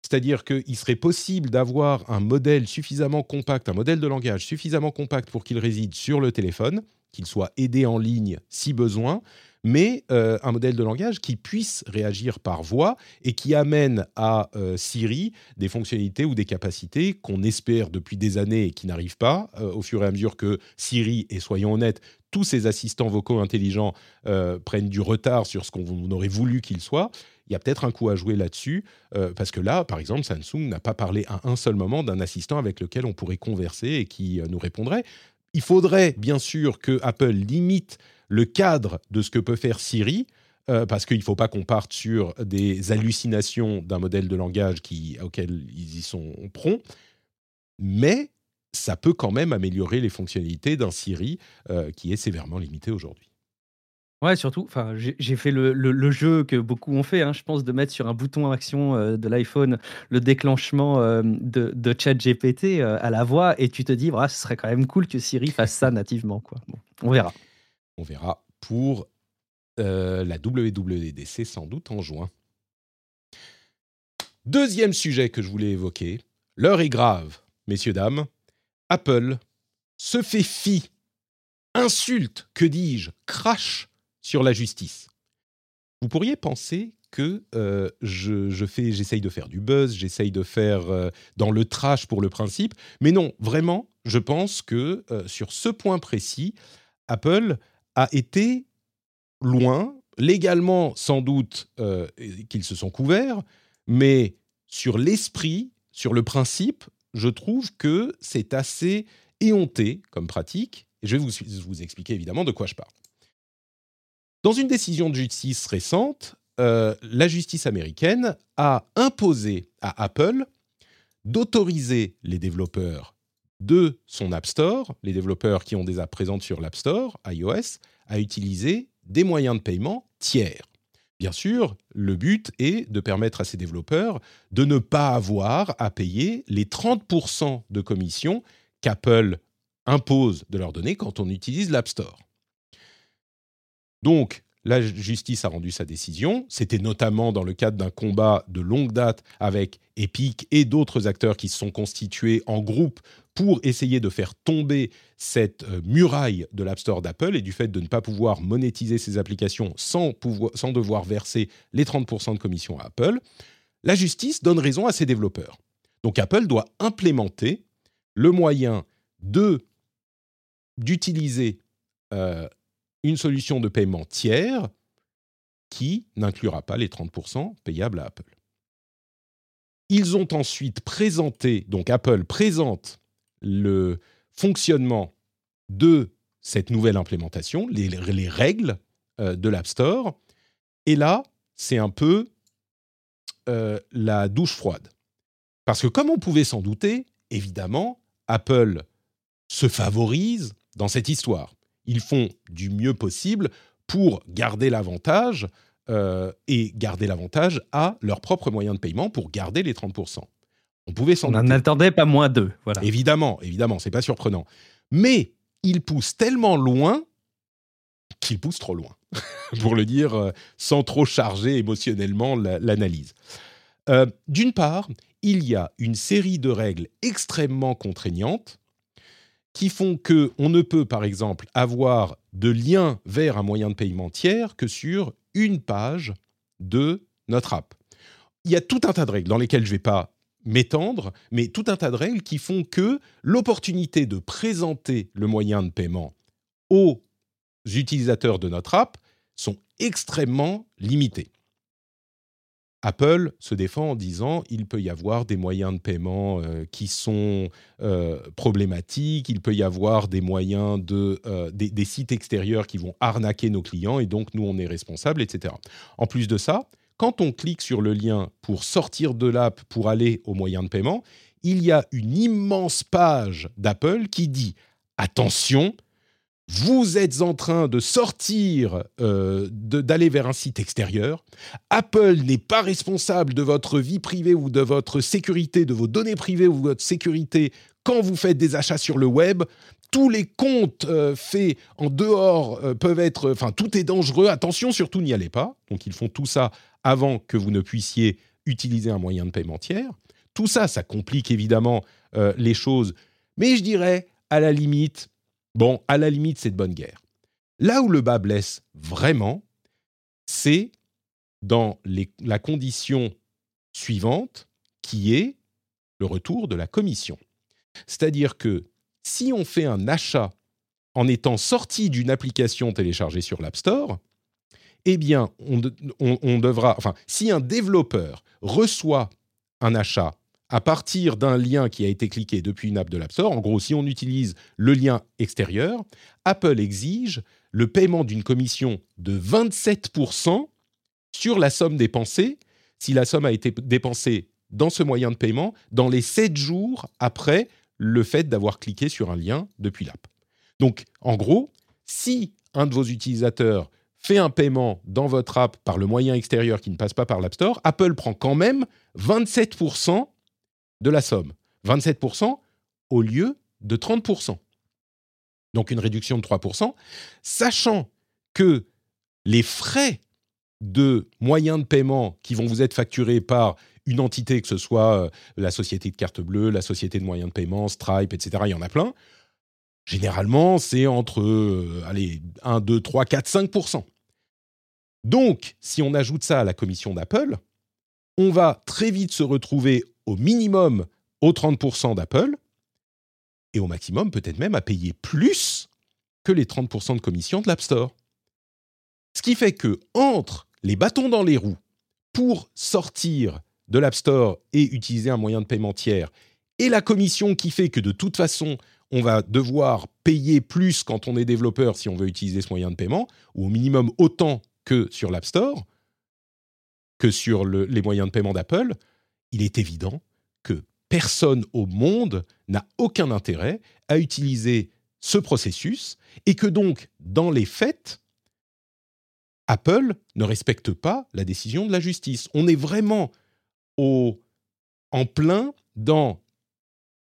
c'est-à-dire qu'il serait possible d'avoir un modèle suffisamment compact, un modèle de langage suffisamment compact pour qu'il réside sur le téléphone, qu'il soit aidé en ligne si besoin, mais euh, un modèle de langage qui puisse réagir par voix et qui amène à euh, Siri des fonctionnalités ou des capacités qu'on espère depuis des années et qui n'arrivent pas euh, au fur et à mesure que Siri, et soyons honnêtes, tous ces assistants vocaux intelligents prennent du retard sur ce qu'on aurait voulu qu'ils soient il y a peut-être un coup à jouer là-dessus, euh, parce que là, par exemple, Samsung n'a pas parlé à un seul moment d'un assistant avec lequel on pourrait converser et qui euh, nous répondrait. Il faudrait bien sûr que Apple limite le cadre de ce que peut faire Siri, euh, parce qu'il ne faut pas qu'on parte sur des hallucinations d'un modèle de langage auquel ils y sont prompts, mais ça peut quand même améliorer les fonctionnalités d'un Siri qui est sévèrement limité aujourd'hui. Ouais, surtout, j'ai fait le, jeu que beaucoup ont fait, hein, je pense, de mettre sur un bouton action euh, de l'iPhone le déclenchement euh, de, de ChatGPT euh, à la voix, et tu te dis, voilà, ce serait quand même cool que Siri fasse ça nativement, quoi. On verra. On verra pour la WWDC sans doute en juin. Deuxième sujet que je voulais évoquer, l'heure est grave, messieurs, dames. Apple se fait fi, insulte, que dis-je, crache sur la justice. Vous pourriez penser que euh, je, fais, j'essaye de faire du buzz, j'essaye de faire euh, dans le trash pour le principe, mais non, vraiment, je pense que euh, sur ce point précis, Apple a été loin, légalement sans doute qu'ils se sont couverts, mais sur l'esprit, sur le principe, je trouve que c'est assez éhonté comme pratique. Et je vais vous, vous expliquer évidemment de quoi je parle. Dans une décision de justice récente, euh, la justice américaine a imposé à Apple d'autoriser les développeurs de son App Store, les développeurs qui ont des apps présentes sur l'App Store, iOS, à utiliser des moyens de paiement tiers. Bien sûr, le but est de permettre à ces développeurs de ne pas avoir à payer les 30% de commission qu'Apple impose de leur donner quand on utilise l'App Store. Donc, la justice a rendu sa décision. C'était notamment dans le cadre d'un combat de longue date avec Epic et d'autres acteurs qui se sont constitués en groupe pour essayer de faire tomber cette euh, muraille de l'App Store d'Apple et du fait de ne pas pouvoir monétiser ses applications sans, devoir verser les 30% de commission à Apple. La justice donne raison à ses développeurs. Donc Apple doit implémenter le moyen de d'utiliser euh, une solution de paiement tiers qui n'inclura pas les 30% payables à Apple. Ils ont ensuite présenté, donc Apple présente le fonctionnement de cette nouvelle implémentation, les, règles euh, de l'App Store. Et là, c'est un peu euh, la douche froide. Parce que comme on pouvait s'en douter, évidemment, Apple se favorise dans cette histoire ils font du mieux possible pour garder l'avantage euh, et garder l'avantage à leurs propres moyens de paiement pour garder les 30%. On pouvait s'en On n'en attendait pas moins d'eux. Voilà. Évidemment, évidemment, c'est pas surprenant. Mais ils poussent tellement loin qu'ils poussent trop loin, pour le dire euh, sans trop charger émotionnellement l'analyse. Euh, d'une part, il y a une série de règles extrêmement contraignantes qui font que on ne peut, par exemple, avoir de lien vers un moyen de paiement tiers que sur une page de notre app. Il y a tout un tas de règles dans lesquelles je ne vais pas m'étendre, mais tout un tas de règles qui font que l'opportunité de présenter le moyen de paiement aux utilisateurs de notre app sont extrêmement limitées. Apple se défend en disant il peut y avoir des moyens de paiement euh, qui sont euh, problématiques, il peut y avoir des moyens de euh, des, sites extérieurs qui vont arnaquer nos clients et donc nous on est responsable, etc. En plus de ça, quand on clique sur le lien pour sortir de l'app pour aller aux moyens de paiement, il y a une immense page d'Apple qui dit attention, vous êtes en train de sortir, euh, d'aller vers un site extérieur. Apple n'est pas responsable de votre vie privée ou de votre sécurité, de vos données privées ou de votre sécurité quand vous faites des achats sur le web. Tous les comptes euh, faits en dehors euh, peuvent être... Enfin, tout est dangereux. Attention, surtout n'y allez pas. Donc, ils font tout ça avant que vous ne puissiez utiliser un moyen de paiement tiers. Tout ça, ça complique évidemment les choses. Mais je dirais, à la limite, Bon, à la limite, c'est de bonne guerre. Là où le bas blesse vraiment, c'est dans la condition suivante, qui est le retour de la commission. C'est-à-dire que si on fait un achat en étant sorti d'une application téléchargée sur l'App Store, eh bien, on, on, devra, enfin, si un développeur reçoit un achat à partir d'un lien qui a été cliqué depuis une app de l'App Store. En gros, si on utilise le lien extérieur, Apple exige le paiement d'une commission de 27% sur la somme dépensée, si la somme a été dépensée dans ce moyen de paiement, dans les 7 jours après le fait d'avoir cliqué sur un lien depuis l'app. Donc, en gros, si un de vos utilisateurs fait un paiement dans votre app par le moyen extérieur qui ne passe pas par l'App Store, Apple prend quand même 27% de la somme. 27% au lieu de 30%. Donc une réduction de 3%, sachant que les frais de moyens de paiement qui vont vous être facturés par une entité, que ce soit euh, la société de carte bleue, la société de moyens de paiement, Stripe, etc., il y en a plein, généralement c'est entre euh, allez, 1, 2, 3, 4, 5%. Donc, si on ajoute ça à la commission d'Apple, on va très vite se retrouver au minimum aux 30% d'Apple et au maximum peut-être même à payer plus que les 30% de commission de l'App Store. Ce qui fait que entre les bâtons dans les roues pour sortir de l'App Store et utiliser un moyen de paiement tiers et la commission qui fait que de toute façon on va devoir payer plus quand on est développeur si on veut utiliser ce moyen de paiement, ou au minimum autant que sur l'App Store, que sur les moyens de paiement d'Apple, il est évident que personne au monde n'a aucun intérêt à utiliser ce processus et que donc, dans les faits, Apple ne respecte pas la décision de la justice. On est vraiment en plein dans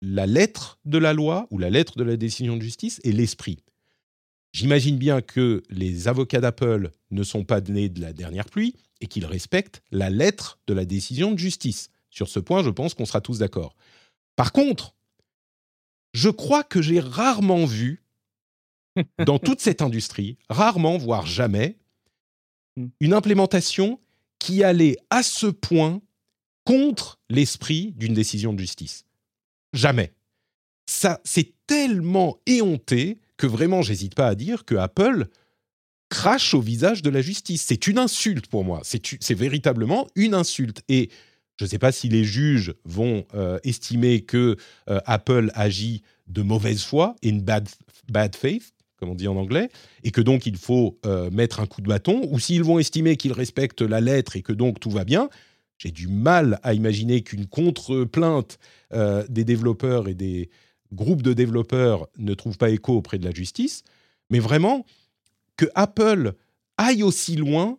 la lettre de la loi ou la lettre de la décision de justice et l'esprit. J'imagine bien que les avocats d'Apple ne sont pas nés de la dernière pluie et qu'ils respectent la lettre de la décision de justice. Sur ce point, je pense qu'on sera tous d'accord. Par contre, je crois que j'ai rarement vu, dans toute cette industrie, rarement, voire jamais, hmm. une implémentation qui allait à ce point contre l'esprit d'une décision de justice. Jamais. Ça, c'est tellement éhonté que vraiment, j'hésite pas à dire que Apple crache au visage de la justice. C'est une insulte pour moi. C'est véritablement une insulte. Et je ne sais pas si les juges vont euh, estimer que euh, Apple agit de mauvaise foi, in bad, faith, comme on dit en anglais, et que donc il faut euh, mettre un coup de bâton, ou s'ils vont estimer qu'ils respectent la lettre et que donc tout va bien. J'ai du mal à imaginer qu'une contre-plainte des développeurs et des groupes de développeurs ne trouve pas écho auprès de la justice. Mais vraiment, que Apple aille aussi loin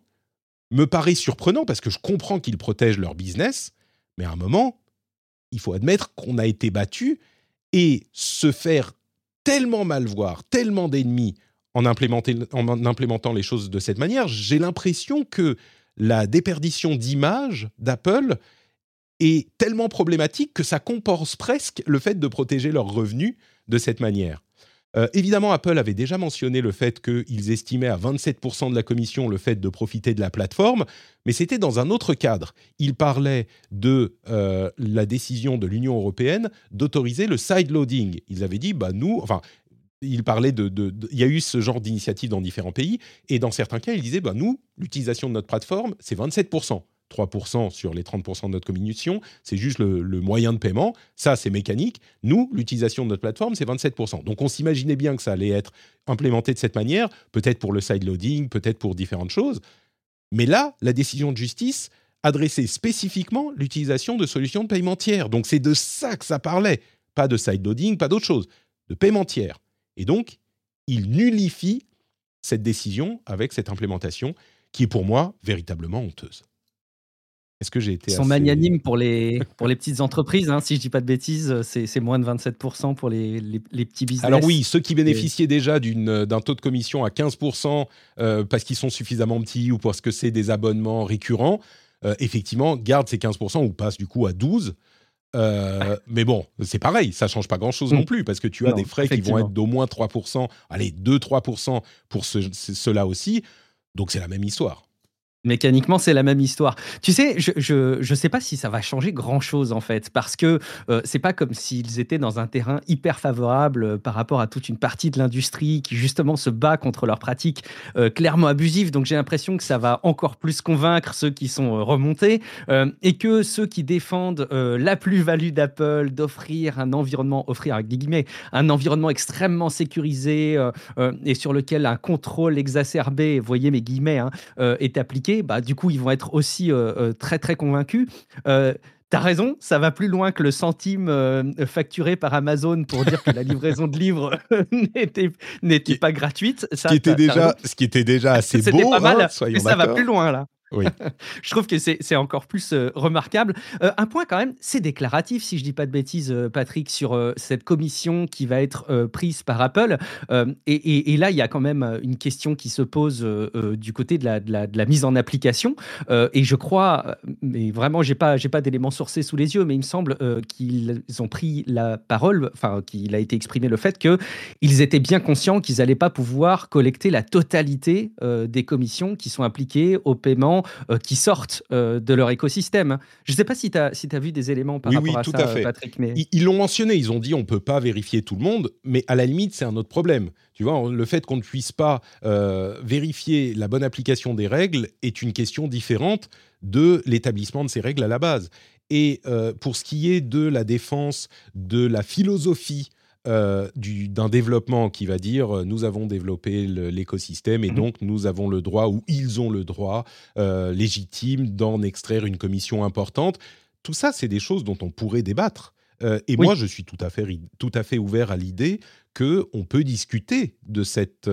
me paraît surprenant parce que je comprends qu'ils protègent leur business, mais à un moment, il faut admettre qu'on a été battu et se faire tellement mal voir, tellement d'ennemis en, en implémentant les choses de cette manière, j'ai l'impression que la déperdition d'image d'Apple est tellement problématique que ça compense presque le fait de protéger leurs revenus de cette manière. Euh, évidemment, Apple avait déjà mentionné le fait qu'ils estimaient à 27% de la commission le fait de profiter de la plateforme, mais c'était dans un autre cadre. Ils parlaient de euh, la décision de l'Union européenne d'autoriser le sideloading. Ils avaient dit, bah nous, enfin, ils parlaient de, il y a eu ce genre d'initiative dans différents pays, et dans certains cas, ils disaient, bah nous, l'utilisation de notre plateforme, c'est 27%. 3% sur les 30% de notre communication, c'est juste le, moyen de paiement. Ça, c'est mécanique. Nous, l'utilisation de notre plateforme, c'est 27%. Donc, on s'imaginait bien que ça allait être implémenté de cette manière, peut-être pour le sideloading, peut-être pour différentes choses. Mais là, la décision de justice adressait spécifiquement l'utilisation de solutions de paiement tiers. Donc, c'est de ça que ça parlait. Pas de sideloading, pas d'autre chose. De paiement tiers. Et donc, il nullifie cette décision avec cette implémentation qui est pour moi véritablement honteuse. Est-ce que j'ai été. Ils sont magnanimes pour les, pour les petites entreprises, hein, si je ne dis pas de bêtises, c'est moins de 27% pour les, les, petits business. Alors oui, ceux qui bénéficiaient déjà d'un taux de commission à 15% euh, parce qu'ils sont suffisamment petits ou parce que c'est des abonnements récurrents, euh, effectivement, gardent ces 15% ou passent du coup à 12%. Euh, mais bon, c'est pareil, ça change pas grand-chose non mm. plus parce que tu as des frais qui vont être d'au moins 3%, allez, 2-3% pour ceux-là aussi. Donc c'est la même histoire. Mécaniquement, c'est la même histoire. Tu sais, je ne sais pas si ça va changer grand-chose en fait, parce que euh, c'est pas comme s'ils étaient dans un terrain hyper favorable euh, par rapport à toute une partie de l'industrie qui justement se bat contre leurs pratiques euh, clairement abusives. Donc j'ai l'impression que ça va encore plus convaincre ceux qui sont remontés et que ceux qui défendent la plus-value d'Apple d'offrir un environnement, offrir avec guillemets, un environnement extrêmement sécurisé et sur lequel un contrôle exacerbé, voyez mes guillemets, hein, est appliqué bah, du coup, ils vont être aussi euh, euh, très, très convaincus. Euh, T'as raison, ça va plus loin que le centime euh, facturé par Amazon pour dire que la livraison de livres n'était pas gratuite. Ça, ce, qui était déjà, ce qui était déjà assez beau, pas mal, hein, mais ça va plus loin là. Oui. je trouve que c'est encore plus euh, remarquable. Euh, un point quand même, c'est déclaratif, si je dis pas de bêtises, euh, Patrick, sur cette commission qui va être prise par Apple. Et, là, il y a quand même une question qui se pose du côté de la, mise en application. et je crois, mais vraiment, j'ai pas, pas d'éléments sourcés sous les yeux, mais il me semble qu'ils ont pris la parole, enfin, qu'il a été exprimé le fait qu'ils étaient bien conscients qu'ils n'allaient pas pouvoir collecter la totalité des commissions qui sont appliquées au paiement euh, qui sortent euh, de leur écosystème. Je ne sais pas si tu as, si as vu des éléments par rapport à tout ça, à fait. Patrick. Mais... Ils l'ont mentionné, ils ont dit on ne peut pas vérifier tout le monde, mais à la limite, c'est un autre problème. Tu vois, le fait qu'on ne puisse pas euh, vérifier la bonne application des règles est une question différente de l'établissement de ces règles à la base. Et pour ce qui est de la défense de la philosophie euh, d'un développement qui va dire euh, nous avons développé l'écosystème et mhm. donc nous avons le droit ou ils ont le droit euh, légitime d'en extraire une commission importante. Tout ça, c'est des choses dont on pourrait débattre. et moi, je suis tout à fait, tout à fait ouvert à l'idée qu'on peut discuter de cette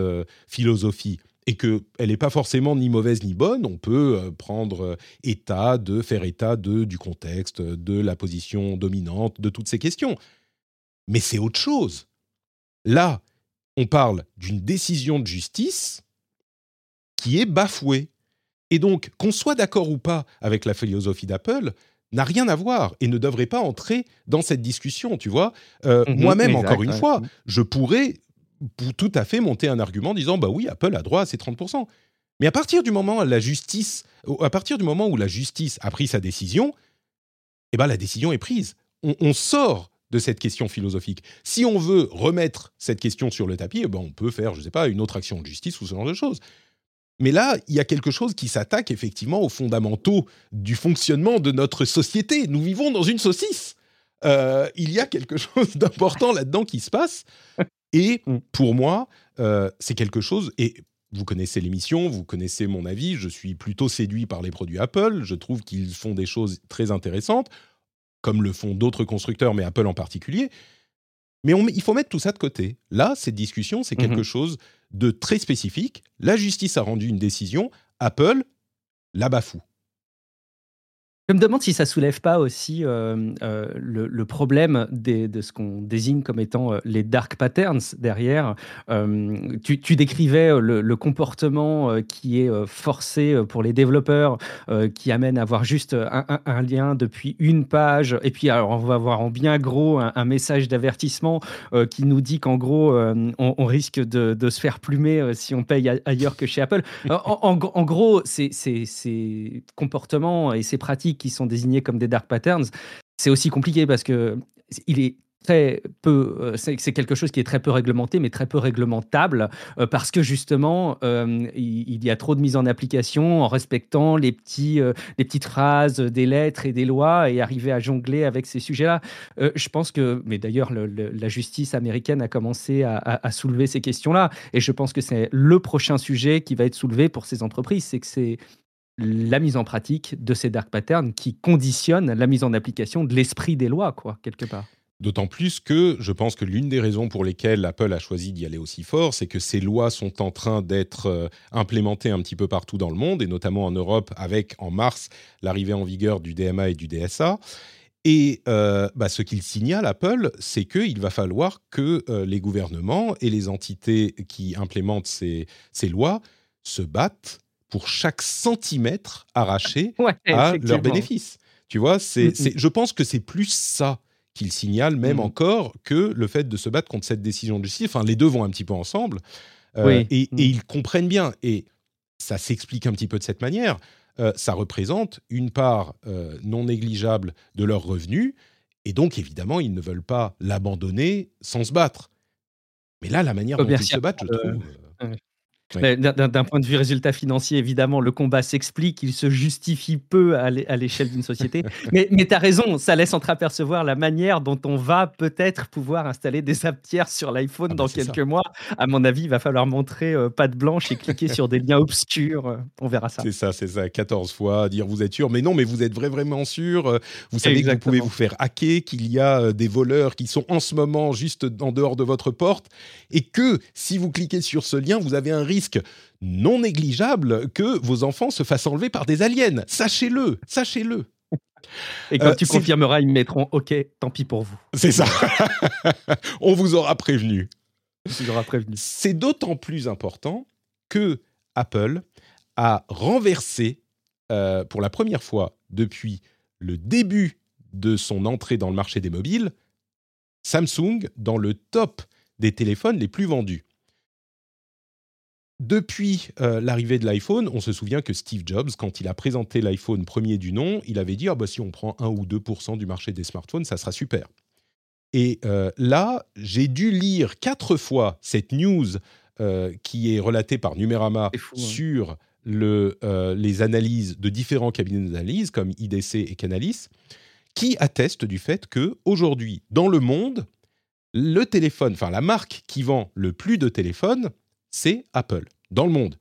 philosophie et qu'elle n'est pas forcément ni mauvaise ni bonne. On peut prendre état de, faire état de, du contexte, de la position dominante, de toutes ces questions mais c'est autre chose. Là, on parle d'une décision de justice qui est bafouée. Et donc, qu'on soit d'accord ou pas avec la philosophie d'Apple, n'a rien à voir et ne devrait pas entrer dans cette discussion, tu vois. Euh, mhm, moi-même, encore une fois, je pourrais tout à fait monter un argument disant, bah oui, Apple a droit à ses 30%. Mais à partir du moment où la justice, à partir du moment où la justice a pris sa décision, eh ben la décision est prise. on sort de cette question philosophique. Si on veut remettre cette question sur le tapis, eh ben on peut faire, je ne sais pas, une autre action de justice ou ce genre de choses. Mais là, il y a quelque chose qui s'attaque effectivement aux fondamentaux du fonctionnement de notre société. Nous vivons dans une saucisse. Euh, il y a quelque chose d'important là-dedans qui se passe. Et mm. pour moi, euh, c'est quelque chose, et vous connaissez l'émission, vous connaissez mon avis, je suis plutôt séduit par les produits Apple, je trouve qu'ils font des choses très intéressantes comme le font d'autres constructeurs, mais Apple en particulier. Mais il faut mettre tout ça de côté. Là, cette discussion, c'est quelque mhm. chose de très spécifique. La justice a rendu une décision, Apple la bafoue. Je me demande si ça soulève pas aussi euh, euh, le, problème de ce qu'on désigne comme étant euh, les dark patterns derrière. Tu, décrivais le, comportement qui est forcé pour les développeurs, qui amène à avoir juste un, lien depuis une page, et puis on va avoir en bien gros un, message d'avertissement qui nous dit qu'en gros on, risque de, se faire plumer si on paye ailleurs que chez Apple. En gros, ces comportements et ces pratiques qui sont désignés comme des dark patterns, c'est aussi compliqué parce que il est très peu, euh, c'est quelque chose qui est très peu réglementé, mais très peu réglementable, euh, parce que justement, euh, il, y a trop de mise en application en respectant les, petits, les petites phrases des lettres et des lois et arriver à jongler avec ces sujets-là. je pense que, mais d'ailleurs, la justice américaine a commencé à, à soulever ces questions-là, et je pense que c'est le prochain sujet qui va être soulevé pour ces entreprises, c'est que c'est la mise en pratique de ces dark patterns qui conditionnent la mise en application de l'esprit des lois, quoi, quelque part. D'autant plus que je pense que l'une des raisons pour lesquelles Apple a choisi d'y aller aussi fort, c'est que ces lois sont en train d'être euh, implémentées un petit peu partout dans le monde, et notamment en Europe, avec en mars l'arrivée en vigueur du DMA et du DSA. Et euh, bah, ce qu'il signale, Apple, c'est qu'il va falloir que euh, les gouvernements et les entités qui implémentent ces, ces lois se battent pour chaque centimètre arraché à leur bénéfice. Tu vois, c'est, mm, mm. je pense que c'est plus ça qu'il signale, même mm. encore, que le fait de se battre contre cette décision de justice. Enfin, les deux vont un petit peu ensemble. Euh, et, ils comprennent bien. Et ça s'explique un petit peu de cette manière. Euh, ça représente une part euh, non négligeable de leurs revenus. Et donc, évidemment, ils ne veulent pas l'abandonner sans se battre. Mais là, la manière dont ils se battent, je trouve. D'un point de vue résultat financier, évidemment, le combat s'explique, il se justifie peu à l'échelle d'une société. mais, mais tu as raison, ça laisse entreapercevoir la manière dont on va peut-être pouvoir installer des apps tiers sur l'iPhone ah bah, dans quelques mois. À mon avis, il va falloir montrer euh, patte blanche et cliquer sur des liens obscurs. Euh, on verra ça. C'est ça, c'est ça. 14 fois, dire vous êtes sûr. Mais non, mais vous êtes vraiment sûr. Euh, vous savez que vous pouvez vous faire hacker, qu'il y a des voleurs qui sont en ce moment juste en dehors de votre porte et que si vous cliquez sur ce lien, vous avez un risque risque non négligeable que vos enfants se fassent enlever par des aliens. Sachez-le, sachez-le. Et quand euh, tu confirmeras, ils mettront OK, tant pis pour vous. C'est ça. On vous aura prévenu. prévenu. C'est d'autant plus important que Apple a renversé euh, pour la première fois depuis le début de son entrée dans le marché des mobiles Samsung dans le top des téléphones les plus vendus. Depuis euh, l'arrivée de l'iPhone, on se souvient que Steve Jobs, quand il a présenté l'iPhone premier du nom, il avait dit ah bah, si on prend 1 ou 2% du marché des smartphones, ça sera super. Et euh, là, j'ai dû lire quatre fois cette news euh, qui est relatée par Numérama hein. sur le, les analyses de différents cabinets d'analyse comme IDC et Canalis, qui attestent du fait que aujourd'hui, dans le monde, le téléphone, enfin la marque qui vend le plus de téléphones, c'est Apple, dans le monde.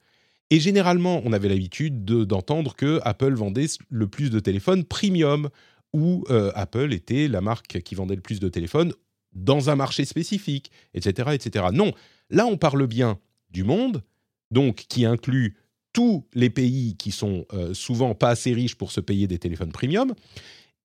Et généralement, on avait l'habitude d'entendre que Apple vendait le plus de téléphones premium, ou euh, Apple était la marque qui vendait le plus de téléphones dans un marché spécifique, etc., etc. Non, là, on parle bien du monde, donc qui inclut tous les pays qui sont euh, souvent pas assez riches pour se payer des téléphones premium,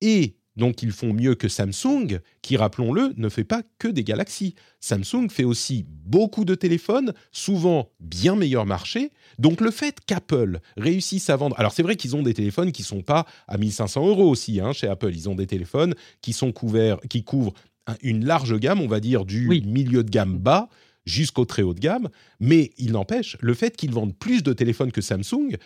et donc ils font mieux que Samsung, qui, rappelons-le, ne fait pas que des Galaxies. Samsung fait aussi beaucoup de téléphones, souvent bien meilleur marché. Donc le fait qu'Apple réussisse à vendre... Alors c'est vrai qu'ils ont des téléphones qui ne sont pas à 1500 euros aussi hein, chez Apple. Ils ont des téléphones qui sont couverts, qui couvrent une large gamme, on va dire, du milieu de gamme bas jusqu'au très haut de gamme. Mais il n'empêche, le fait qu'ils vendent plus de téléphones que Samsung,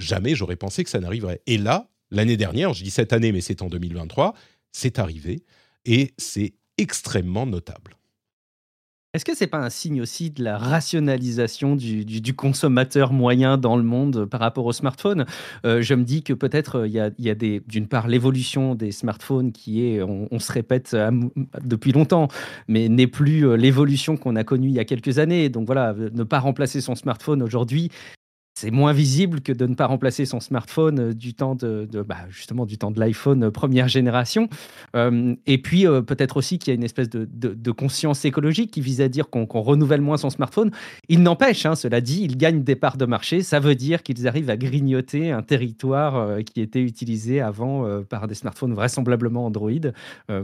jamais j'aurais pensé que ça n'arriverait. Et là, l'année dernière, je dis cette année, mais c'est en 2023, c'est arrivé et c'est extrêmement notable. Est-ce que ce n'est pas un signe aussi de la rationalisation du, consommateur moyen dans le monde par rapport au smartphone? Euh, Je me dis que peut-être euh, il y a, d'une part l'évolution des smartphones qui est, on, se répète depuis longtemps, mais n'est plus euh, l'évolution qu'on a connue il y a quelques années. Donc voilà, ne pas remplacer son smartphone aujourd'hui, c'est moins visible que de ne pas remplacer son smartphone euh, du temps de, bah, justement du temps de l'iPhone euh, première génération. Euh, et puis peut-être aussi qu'il y a une espèce de, conscience écologique qui vise à dire qu'on renouvelle moins son smartphone. Il n'empêche, hein, cela dit, ils gagnent des parts de marché. Ça veut dire qu'ils arrivent à grignoter un territoire qui était utilisé avant par des smartphones vraisemblablement Android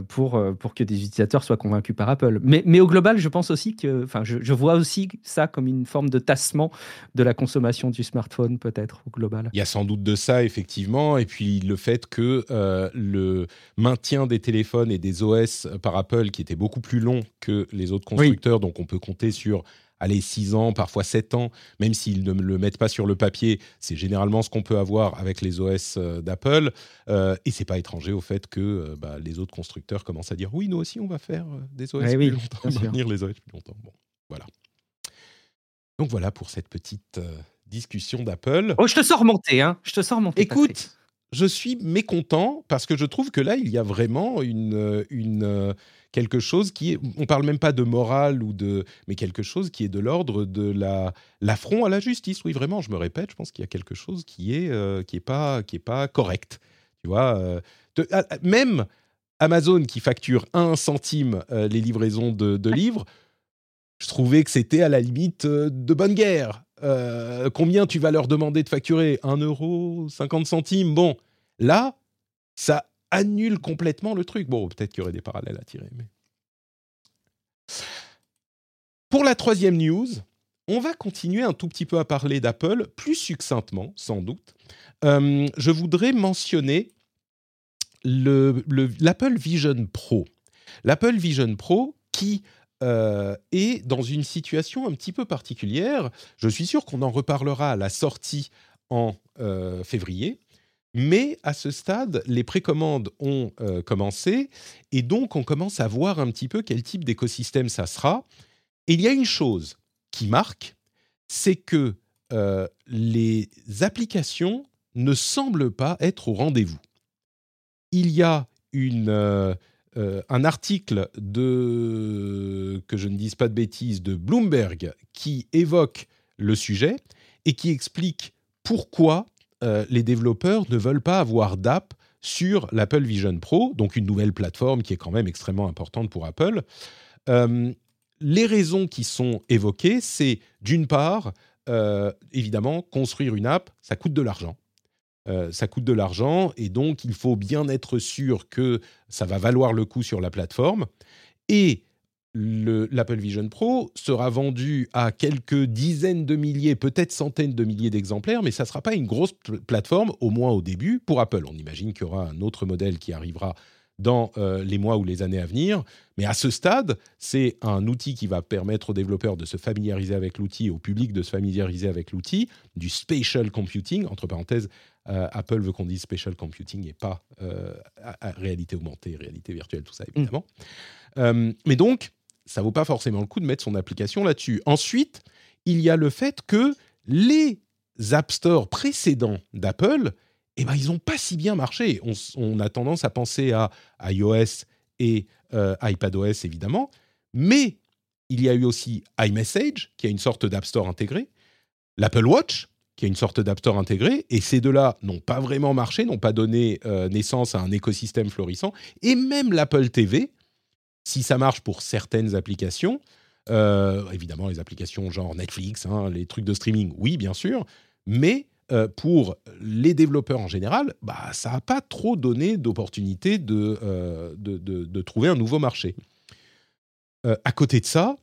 pour, pour que des utilisateurs soient convaincus par Apple. Mais, au global, je pense aussi que, enfin, je vois aussi ça comme une forme de tassement de la consommation du smartphone peut-être au global. Il y a sans doute de ça effectivement, et puis le fait que euh, le maintien des téléphones et des OS par Apple qui était beaucoup plus long que les autres constructeurs, donc on peut compter sur allez, 6 ans, parfois 7 ans, même s'ils ne le mettent pas sur le papier, c'est généralement ce qu'on peut avoir avec les OS euh, d'Apple. Euh, et c'est pas étranger au fait que euh, bah, les autres constructeurs commencent à dire oui, nous aussi, on va faire des OS eh plus longtemps, maintenir les OS plus longtemps. Bon, voilà. Donc voilà pour cette petite discussion d'Apple. Oh, je te sors remonter, hein. Je te sors remonter. Écoute, je suis mécontent parce que je trouve que là, il y a vraiment une, une quelque chose qui est, on parle même pas de morale ou de, mais quelque chose qui est de l'ordre de la l'affront à la justice. Oui, vraiment, je me répète, je pense qu'il y a quelque chose qui est euh, qui est pas qui est pas correct. Tu vois, euh, ah, ah, même Amazon qui facture un centime euh, les livraisons de, de livres, je trouvais que c'était à la limite de bonne guerre. Euh, combien tu vas leur demander de facturer? 1 euro, 50 centimes? Bon, là, ça annule complètement le truc. Bon, peut-être qu'il y aurait des parallèles à tirer. Mais... Pour la troisième news, on va continuer un tout petit peu à parler d'Apple, plus succinctement, sans doute. Euh, je voudrais mentionner l'Apple Vision Pro. L'Apple Vision Pro qui euh, est dans une situation un petit peu particulière. Je suis sûr qu'on en reparlera à la sortie en euh, février. Mais à ce stade, les précommandes ont euh, commencé et donc on commence à voir un petit peu quel type d'écosystème ça sera. Et il y a une chose qui marque, c'est que les applications ne semblent pas être au rendez-vous. Il y a une euh, un article de, que je ne dise pas de bêtises, de Bloomberg qui évoque le sujet et qui explique pourquoi euh, les développeurs ne veulent pas avoir d'app sur l'Apple Vision Pro, donc une nouvelle plateforme qui est quand même extrêmement importante pour Apple. Euh, les raisons qui sont évoquées, c'est d'une part, évidemment, construire une app, ça coûte de l'argent. Euh, ça coûte de l'argent et donc il faut bien être sûr que ça va valoir le coup sur la plateforme. Et l'Apple Vision Pro sera vendu à quelques dizaines de milliers, peut-être centaines de milliers d'exemplaires, mais ça ne sera pas une grosse plateforme, au moins au début, pour Apple. On imagine qu'il y aura un autre modèle qui arrivera dans euh, les mois ou les années à venir. Mais à ce stade, c'est un outil qui va permettre aux développeurs de se familiariser avec l'outil, au public de se familiariser avec l'outil, du spatial computing, entre parenthèses, euh, Apple veut qu'on dise spatial computing et pas euh, réalité augmentée, réalité virtuelle, tout ça mm. évidemment. mais donc, ça vaut pas forcément le coup de mettre son application là-dessus. Ensuite, il y a le fait que les App Store précédents d'Apple eh ben, ils n'ont pas si bien marché. On, a tendance à penser à iOS et euh, iPadOS, évidemment, mais il y a eu aussi iMessage, qui a une sorte d'App Store intégré, l'Apple Watch, qui a une sorte d'App Store intégré, et ces deux-là n'ont pas vraiment marché, n'ont pas donné euh, naissance à un écosystème florissant, et même l'Apple TV, si ça marche pour certaines applications, euh, évidemment les applications genre Netflix, hein, les trucs de streaming, oui bien sûr, mais euh, pour les développeurs en général, bah, ça n'a pas trop donné d'opportunité de, euh, de, trouver un nouveau marché. À côté de ça,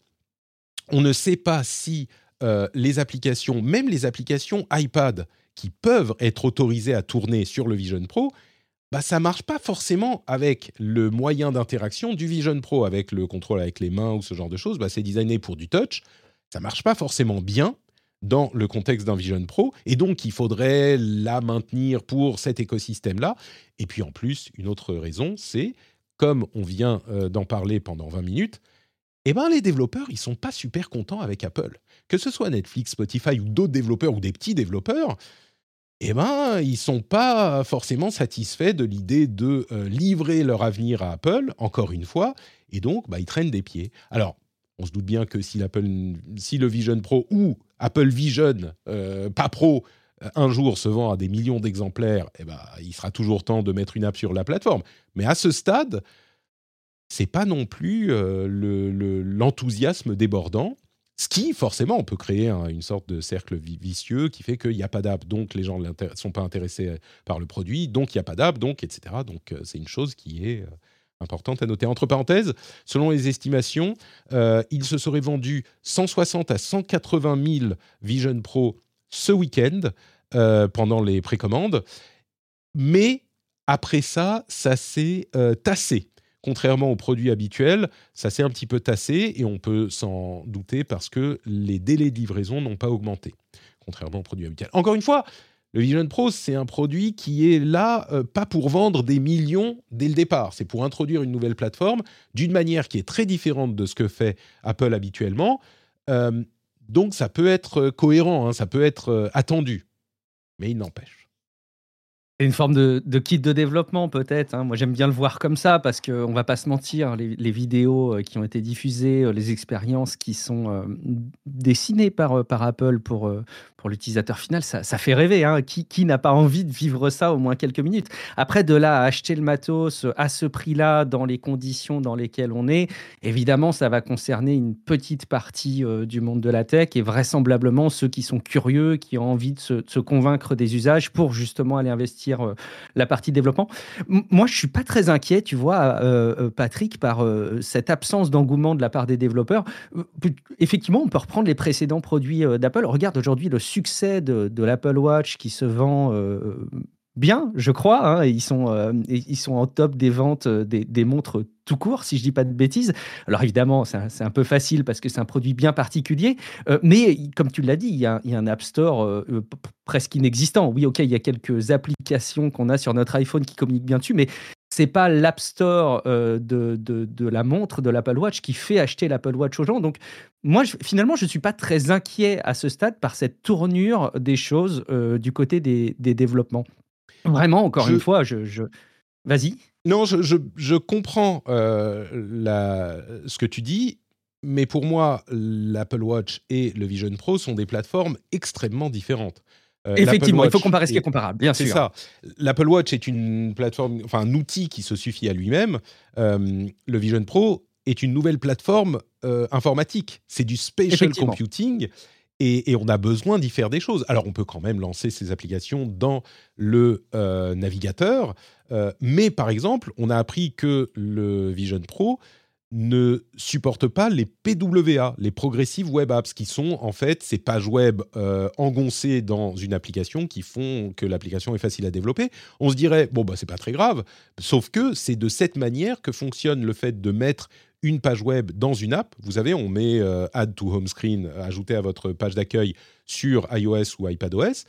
on ne sait pas si les applications, même les applications iPad qui peuvent être autorisées à tourner sur le Vision Pro, bah, ça marche pas forcément avec le moyen d'interaction du Vision Pro, avec le contrôle avec les mains ou ce genre de choses. Bah, c'est designé pour du touch. Ça marche pas forcément bien dans le contexte d'un Vision Pro, et donc il faudrait la maintenir pour cet écosystème-là. Et puis en plus, une autre raison, c'est, comme on vient euh, d'en parler pendant 20 minutes, eh ben, les développeurs, ils sont pas super contents avec Apple. Que ce soit Netflix, Spotify ou d'autres développeurs ou des petits développeurs, eh ben, ils sont pas forcément satisfaits de l'idée de euh, livrer leur avenir à Apple, encore une fois, et donc bah, ils traînent des pieds. Alors, on se doute bien que si, si le Vision Pro ou Apple Vision, pas pro, un jour se vend à des millions d'exemplaires, eh ben, il sera toujours temps de mettre une app sur la plateforme. Mais à ce stade, c'est pas non plus l'enthousiasme le, débordant. Ce qui, forcément, peut créer une sorte de cercle vicieux qui fait qu'il n'y a pas d'app, donc les gens ne sont pas intéressés par le produit, donc il n'y a pas d'app, donc etc. Donc c'est une chose qui est importante à noter. Entre parenthèses, selon les estimations, euh, il se serait vendu 160 à 180 000 Vision Pro ce week-end euh, pendant les précommandes. Mais après ça, ça s'est euh, tassé. Contrairement aux produits habituels, ça s'est un petit peu tassé et on peut s'en douter parce que les délais de livraison n'ont pas augmenté, contrairement aux produits habituels. Encore une fois, le Vision Pro, c'est un produit qui est là, euh, pas pour vendre des millions dès le départ, c'est pour introduire une nouvelle plateforme d'une manière qui est très différente de ce que fait Apple habituellement. Euh, donc ça peut être cohérent, hein, ça peut être euh, attendu, mais il n'empêche une forme de, kit de développement peut-être. Hein. Moi j'aime bien le voir comme ça parce qu'on ne va pas se mentir, les, vidéos euh, qui ont été diffusées, euh, les expériences qui sont euh, dessinées par, Apple pour, l'utilisateur final, ça, fait rêver. Hein. Qui n'a pas envie de vivre ça au moins quelques minutes? Après de là à acheter le matos à ce prix-là, dans les conditions dans lesquelles on est, évidemment ça va concerner une petite partie du monde de la tech et vraisemblablement ceux qui sont curieux, qui ont envie de se convaincre des usages pour justement aller investir euh, la partie développement. moi, je suis pas très inquiet, tu vois, euh, euh, Patrick, par cette absence d'engouement de la part des développeurs. Effectivement, on peut reprendre les précédents produits d'Apple. Regarde aujourd'hui le succès de, de l'Apple Watch qui se vend bien, je crois. Hein, ils, sont, euh, ils sont en top des ventes euh, des, montres tout court, si je dis pas de bêtises. Alors évidemment, c'est un, peu facile parce que c'est un produit bien particulier, euh, mais comme tu l'as dit, il y, a, un App Store presque inexistant. Oui, ok, il y a quelques applications qu'on a sur notre iPhone qui communiquent bien dessus, mais c'est pas l'App Store de, de, la montre de l'Apple Watch qui fait acheter l'Apple Watch aux gens. Donc moi, finalement, je ne suis pas très inquiet à ce stade par cette tournure des choses du côté des, des développements. Vraiment, encore une fois, je. Vas-y. Non, je, je, comprends euh, la, ce que tu dis, mais pour moi, l'Apple Watch et le Vision Pro sont des plateformes extrêmement différentes. Euh, Effectivement, il faut comparer ce qui est comparable, bien sûr. C'est ça. L'Apple Watch est une plateforme, enfin un outil qui se suffit à lui-même. Euh, le Vision Pro est une nouvelle plateforme informatique. C'est du spatial computing et, on a besoin d'y faire des choses. Alors on peut quand même lancer ces applications dans le euh, navigateur, euh, mais par exemple, on a appris que le Vision Pro ne supporte pas les PWA, les Progressive Web Apps, qui sont en fait ces pages web euh, engoncées dans une application qui font que l'application est facile à développer. On se dirait, bon, bah, c'est pas très grave, sauf que c'est de cette manière que fonctionne le fait de mettre une page web dans une app. Vous savez, on met euh, Add to Home Screen, ajouter à votre page d'accueil sur iOS ou iPadOS.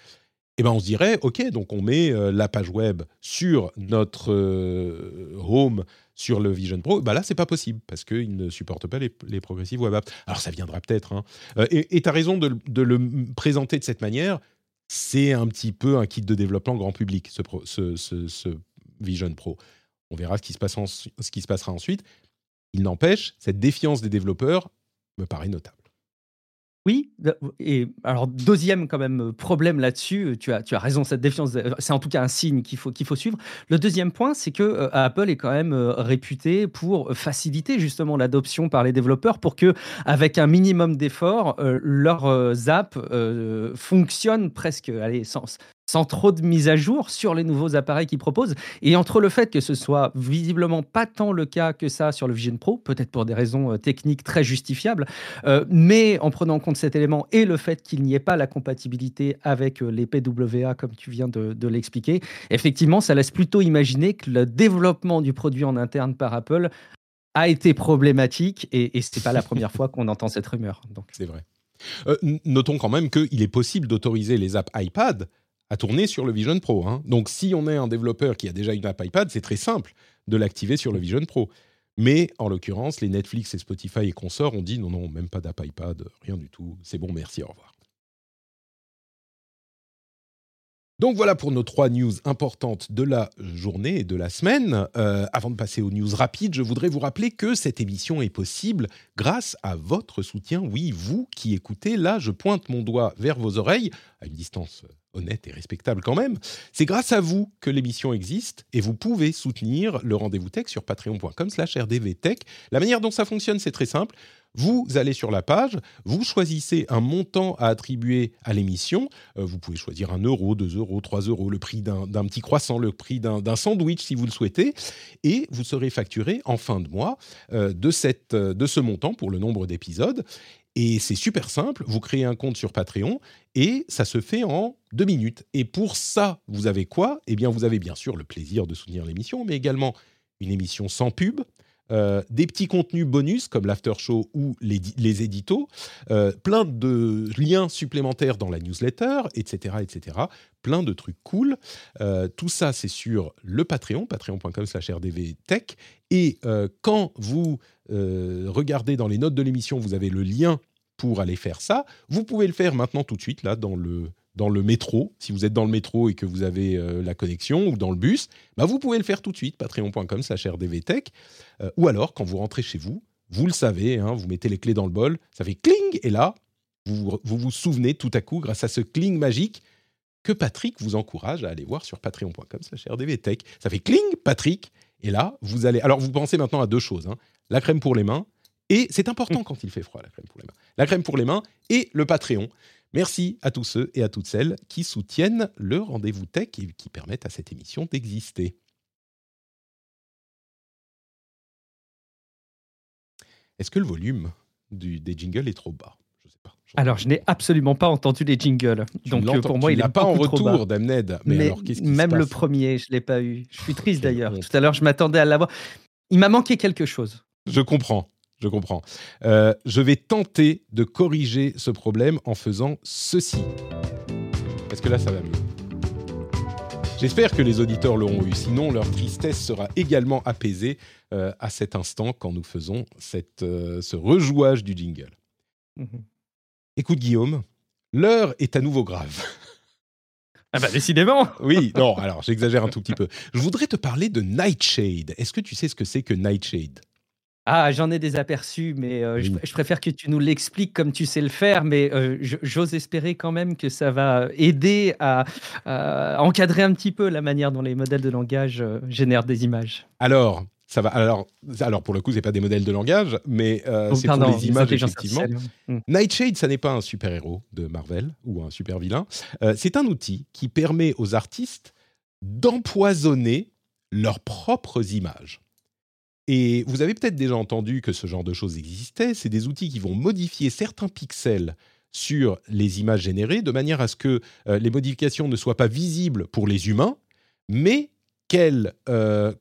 Eh ben on se dirait, ok, donc on met euh, la page web sur notre euh, home sur le Vision Pro. Bah là, c'est pas possible parce qu'il ne supporte pas les, les progressives web apps. Alors ça viendra peut-être. Hein. et tu as raison de, le présenter de cette manière. C'est un petit peu un kit de développement grand public, ce, Vision Pro. On verra ce qui se passera ensuite. Il n'empêche, cette défiance des développeurs me paraît notable. Oui, et alors deuxième quand même problème là-dessus, tu as, tu as raison, cette défiance, c'est en tout cas un signe qu'il faut, qu'il faut suivre. Le deuxième point, c'est que euh, Apple est quand même euh, réputé pour faciliter justement l'adoption par les développeurs pour que, avec un minimum d'efforts, euh, leurs apps fonctionnent presque, allez, sans, sans trop de mise à jour sur les nouveaux appareils qu'ils proposent. Et entre le fait que ce soit visiblement pas tant le cas que ça sur le Vision Pro, peut-être pour des raisons euh, techniques très justifiables, euh, mais en prenant en compte cet élément et le fait qu'il n'y ait pas la compatibilité avec euh, les PWA comme tu viens de, l'expliquer, effectivement, ça laisse plutôt imaginer que le développement du produit en interne par Apple a été problématique et, et ce n'est pas la première fois qu'on entend cette rumeur. C'est vrai. notons quand même qu'il est possible d'autoriser les apps iPad à tourner sur le Vision Pro. Hein. Donc si on est un développeur qui a déjà une app iPad, c'est très simple de l'activer sur le Vision Pro. Mais en l'occurrence, les Netflix et Spotify et consorts ont dit non, non, même pas d'app iPad, rien du tout. C'est bon, merci, au revoir. Donc voilà pour nos trois news importantes de la journée et de la semaine. Euh, avant de passer aux news rapides, je voudrais vous rappeler que cette émission est possible grâce à votre soutien. Oui, vous qui écoutez, là, je pointe mon doigt vers vos oreilles, à une distance honnête et respectable quand même. C'est grâce à vous que l'émission existe et vous pouvez soutenir le rendez-vous tech sur patreon.com slash rdvtech. La manière dont ça fonctionne, c'est très simple. Vous allez sur la page, vous choisissez un montant à attribuer à l'émission. Euh, vous pouvez choisir un euro, deux euros, trois euros, le prix d'un petit croissant, le prix d'un sandwich si vous le souhaitez, et vous serez facturé en fin de mois euh, de, cette, de ce montant pour le nombre d'épisodes. Et c'est super simple, vous créez un compte sur Patreon et ça se fait en deux minutes. Et pour ça, vous avez quoi? Eh bien, vous avez bien sûr le plaisir de soutenir l'émission, mais également une émission sans pub, euh, des petits contenus bonus comme l'after show ou les, les éditos, euh, plein de liens supplémentaires dans la newsletter, etc., etc. Plein de trucs cool. Euh, tout ça, c'est sur le Patreon, patreon.com/rdvtech. Et quand vous regardez dans les notes de l'émission, vous avez le lien pour aller faire ça. Vous pouvez le faire maintenant tout de suite là dans le dans le métro, si vous êtes dans le métro et que vous avez euh, la connexion, ou dans le bus, bah vous pouvez le faire tout de suite, patreon.com slash rdvtech, euh, ou alors quand vous rentrez chez vous, vous le savez, hein, vous mettez les clés dans le bol, ça fait cling, et là, vous, vous vous souvenez tout à coup, grâce à ce cling magique, que Patrick vous encourage à aller voir sur patreon.com slash rdvtech. Ça fait cling, Patrick, et là, vous allez... Alors, vous pensez maintenant à deux choses, hein. la crème pour les mains, et c'est important mmh. quand il fait froid, la crème pour les mains. La crème pour les mains et le Patreon. Merci à tous ceux et à toutes celles qui soutiennent le rendez-vous tech et qui permettent à cette émission d'exister. Est-ce que le volume du, des jingles est trop bas? Je sais pas. Alors, je n'ai absolument pas entendu les jingles. Donc, pour moi, il n'est pas en retour, Damned. Mais, alors, qui Même le premier, je ne l'ai pas eu. Je suis triste d'ailleurs. Tout à l'heure, je m'attendais à l'avoir. Il m'a manqué quelque chose. Je comprends je comprends. Euh, je vais tenter de corriger ce problème en faisant ceci. Est-ce que là, ça va mieux? J'espère que les auditeurs l'auront eu, sinon leur tristesse sera également apaisée euh, à cet instant quand nous faisons cette, euh, ce rejouage du jingle. Mhm. Écoute Guillaume, l'heure est à nouveau grave. Ah bah décidément Oui, non, alors j'exagère un tout petit peu. Je voudrais te parler de Nightshade. Est-ce que tu sais ce que c'est que Nightshade? Ah, j'en ai des aperçus, mais euh, je, préfère que tu nous l'expliques comme tu sais le faire, mais euh, j'ose espérer quand même que ça va aider à, encadrer un petit peu la manière dont les modèles de langage euh, génèrent des images. Alors, ça va. Alors, alors pour le coup, c'est pas des modèles de langage, mais oh, c'est pour les images effectivement. Hmm. Nightshade, ça n'est pas un super héros de Marvel ou un super vilain. c'est un outil qui permet aux artistes d'empoisonner leurs propres images. Et vous avez peut-être déjà entendu que ce genre de choses existait. C'est des outils qui vont modifier certains pixels sur les images générées de manière à ce que euh, les modifications ne soient pas visibles pour les humains, mais qu'elles euh,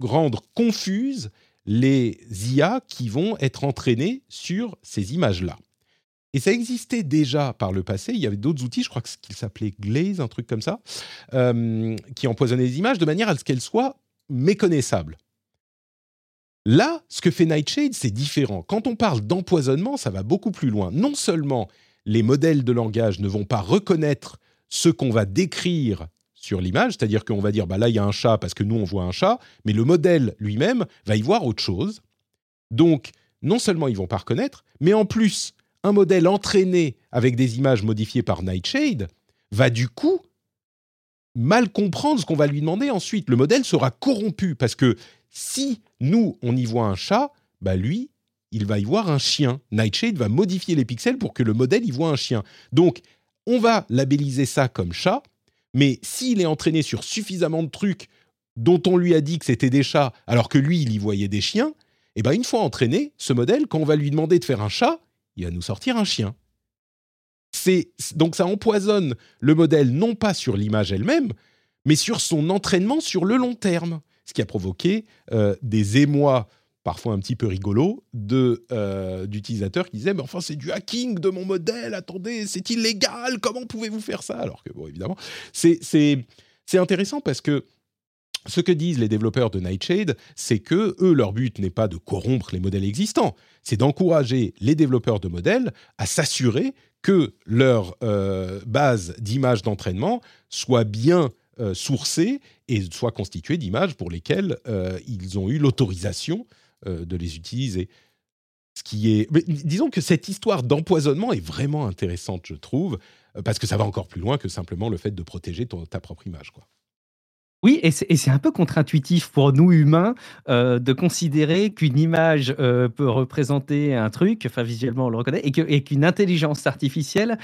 rendent confuses les IA qui vont être entraînées sur ces images-là. Et ça existait déjà par le passé. Il y avait d'autres outils, je crois qu'il s'appelait Glaze, un truc comme ça, euh, qui empoisonnaient les images de manière à ce qu'elles soient méconnaissables. Là, ce que fait Nightshade, c'est différent. Quand on parle d'empoisonnement, ça va beaucoup plus loin. Non seulement les modèles de langage ne vont pas reconnaître ce qu'on va décrire sur l'image, c'est-à-dire qu'on va dire bah là il y a un chat parce que nous on voit un chat, mais le modèle lui-même va y voir autre chose. Donc non seulement ils vont pas reconnaître, mais en plus un modèle entraîné avec des images modifiées par Nightshade va du coup mal comprendre ce qu'on va lui demander ensuite. Le modèle sera corrompu parce que si nous, on y voit un chat, bah lui, il va y voir un chien. Nightshade va modifier les pixels pour que le modèle y voit un chien. Donc, on va labelliser ça comme chat, mais s'il est entraîné sur suffisamment de trucs dont on lui a dit que c'était des chats, alors que lui, il y voyait des chiens, et eh ben une fois entraîné, ce modèle, quand on va lui demander de faire un chat, il va nous sortir un chien. C'est donc ça empoisonne le modèle non pas sur l'image elle-même, mais sur son entraînement sur le long terme ce qui a provoqué euh, des émois parfois un petit peu rigolos euh, d'utilisateurs qui disaient mais enfin c'est du hacking de mon modèle attendez c'est illégal comment pouvez-vous faire ça? Alors que bon évidemment c'est c'est intéressant parce que ce que disent les développeurs de Nightshade, c'est que eux, leur but n'est pas de corrompre les modèles existants, c'est d'encourager les développeurs de modèles à s'assurer que leur base d'images d'entraînement soit bien sourcée et soit constituée d'images pour lesquelles ils ont eu l'autorisation de les utiliser. Ce qui est, disons que cette histoire d'empoisonnement est vraiment intéressante, je trouve, parce que ça va encore plus loin que simplement le fait de protéger ta propre image, quoi. Oui, et c'est un peu contre-intuitif pour nous humains euh, de considérer qu'une image euh, peut représenter un truc, enfin visuellement on le reconnaît, et qu'une intelligence artificielle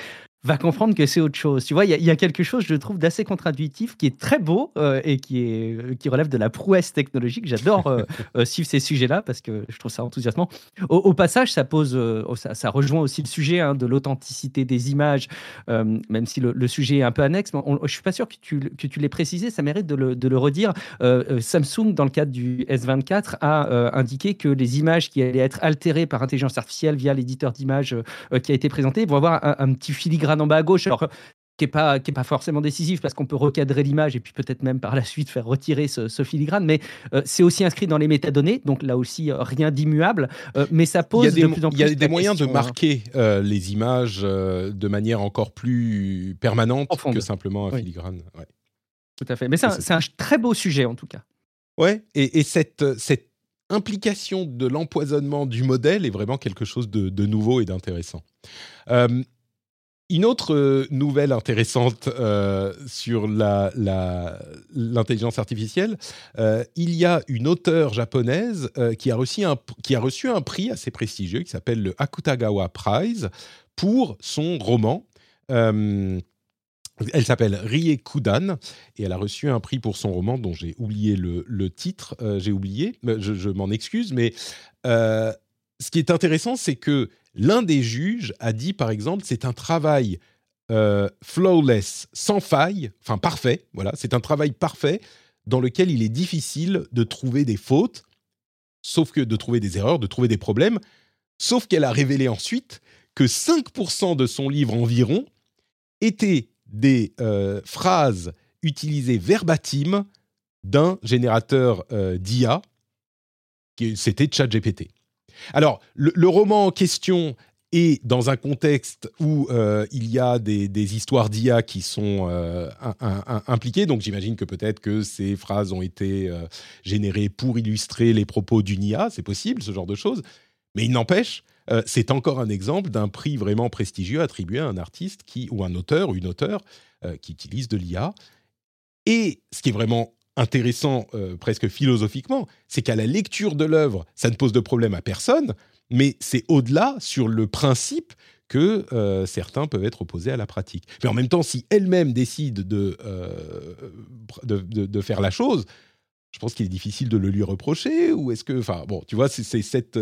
va comprendre que c'est autre chose. Tu vois, il y, a quelque chose, je trouve, d'assez contre-intuitif, qui est très beau euh, et qui, est, qui relève de la prouesse technologique. J'adore euh, euh, suivre ces sujets-là parce que je trouve ça enthousiasmant. Au, passage, ça pose, ça, rejoint aussi le sujet hein, de l'authenticité des images, même si le, sujet est un peu annexe. Mais je suis pas sûr que tu, que tu l'aies précisé, ça mérite de le, de le redire. Samsung, dans le cadre du S24, a indiqué que les images qui allaient être altérées par intelligence artificielle via l'éditeur d'images qui a été présenté vont avoir un, un petit filigrane en bas à gauche, alors qui n'est pas, qui est pas forcément décisif parce qu'on peut recadrer l'image et puis peut-être même par la suite faire retirer ce, filigrane, mais euh, c'est aussi inscrit dans les métadonnées, donc là aussi euh, rien d'immuable, euh, mais ça pose de plus en plus. Il y a des moyens de marquer les images de manière encore plus permanente que simplement un filigrane. Tout à fait, mais c'est un, très beau sujet en tout cas. Ouais, et, cette, cette implication de l'empoisonnement du modèle est vraiment quelque chose de, de nouveau et d'intéressant. Une autre euh, nouvelle intéressante euh, sur l'intelligence artificielle, euh, il y a une auteure japonaise qui, a reçu un, qui a reçu un prix assez prestigieux qui s'appelle le Akutagawa Prize pour son roman. elle s'appelle Rie Kudan et elle a reçu un prix pour son roman dont j'ai oublié le, titre. j'ai oublié, je m'en excuse, mais ce qui est intéressant, c'est que L'un des juges a dit, par exemple, c'est un travail euh, flawless, sans faille, enfin parfait, voilà, c'est un travail parfait dans lequel il est difficile de trouver des fautes, sauf que de trouver des erreurs, de trouver des problèmes, sauf qu'elle a révélé ensuite que 5% de son livre environ étaient des euh, phrases utilisées verbatim d'un générateur euh, d'IA, c'était ChatGPT. Alors, le, roman en question est dans un contexte où euh, il y a des, histoires d'IA qui sont euh, impliquées. Donc j'imagine que peut-être que ces phrases ont été euh, générées pour illustrer les propos d'une IA. C'est possible, ce genre de choses. Mais il n'empêche, c'est encore un exemple d'un prix vraiment prestigieux attribué à un artiste qui, ou un auteur ou une auteure qui utilise de l'IA. Et ce qui est vraiment intéressant euh, presque philosophiquement, c'est qu'à la lecture de l'œuvre, ça ne pose de problème à personne, mais c'est au-delà sur le principe que euh, certains peuvent être opposés à la pratique. Mais en même temps, si elle-même décide euh, de, de, faire la chose, je pense qu'il est difficile de le lui reprocher, ou est-ce que... Enfin, bon, tu vois, c'est cette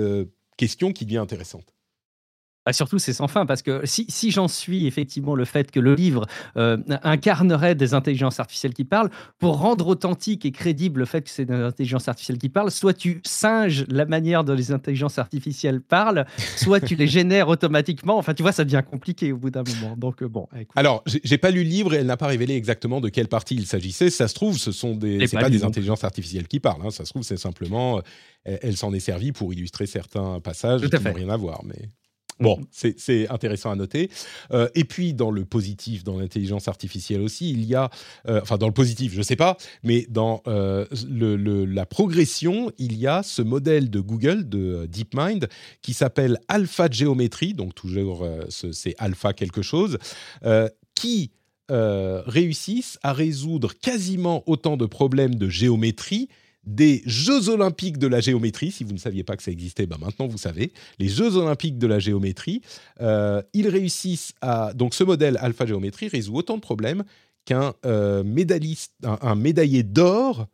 question qui devient intéressante. Bah, surtout, c'est sans fin, parce que si, si j'en suis effectivement le fait que le livre euh, incarnerait des intelligences artificielles qui parlent, pour rendre authentique et crédible le fait que c'est des intelligences artificielles qui parlent, soit tu singes la manière dont les intelligences artificielles parlent, soit tu les génères automatiquement. Enfin, tu vois, ça devient compliqué au bout d'un moment. Donc, euh, bon. Écoute. Alors, j'ai pas lu le livre et elle n'a pas révélé exactement de quelle partie il s'agissait. Ça se trouve, ce sont des, c'est pas, des intelligences artificielles qui parlent. Hein. Ça se trouve, c'est simplement, euh, elle, s'en est servie pour illustrer certains passages qui n'ont rien à voir. Mais Bon, c'est intéressant à noter. Euh, et puis, dans le positif, dans l'intelligence artificielle aussi, il y a, euh, enfin, dans le positif, je ne sais pas, mais dans euh, la progression, il y a ce modèle de Google, de DeepMind, qui s'appelle Alpha Geometry, donc toujours, c'est Alpha quelque chose, qui réussissent à résoudre quasiment autant de problèmes de géométrie des Jeux olympiques de la géométrie. Si vous ne saviez pas que ça existait, ben maintenant vous savez. Les Jeux olympiques de la géométrie, euh, ils réussissent à... Donc ce modèle Alpha Géométrie résout autant de problèmes qu'un euh, médaillé d'or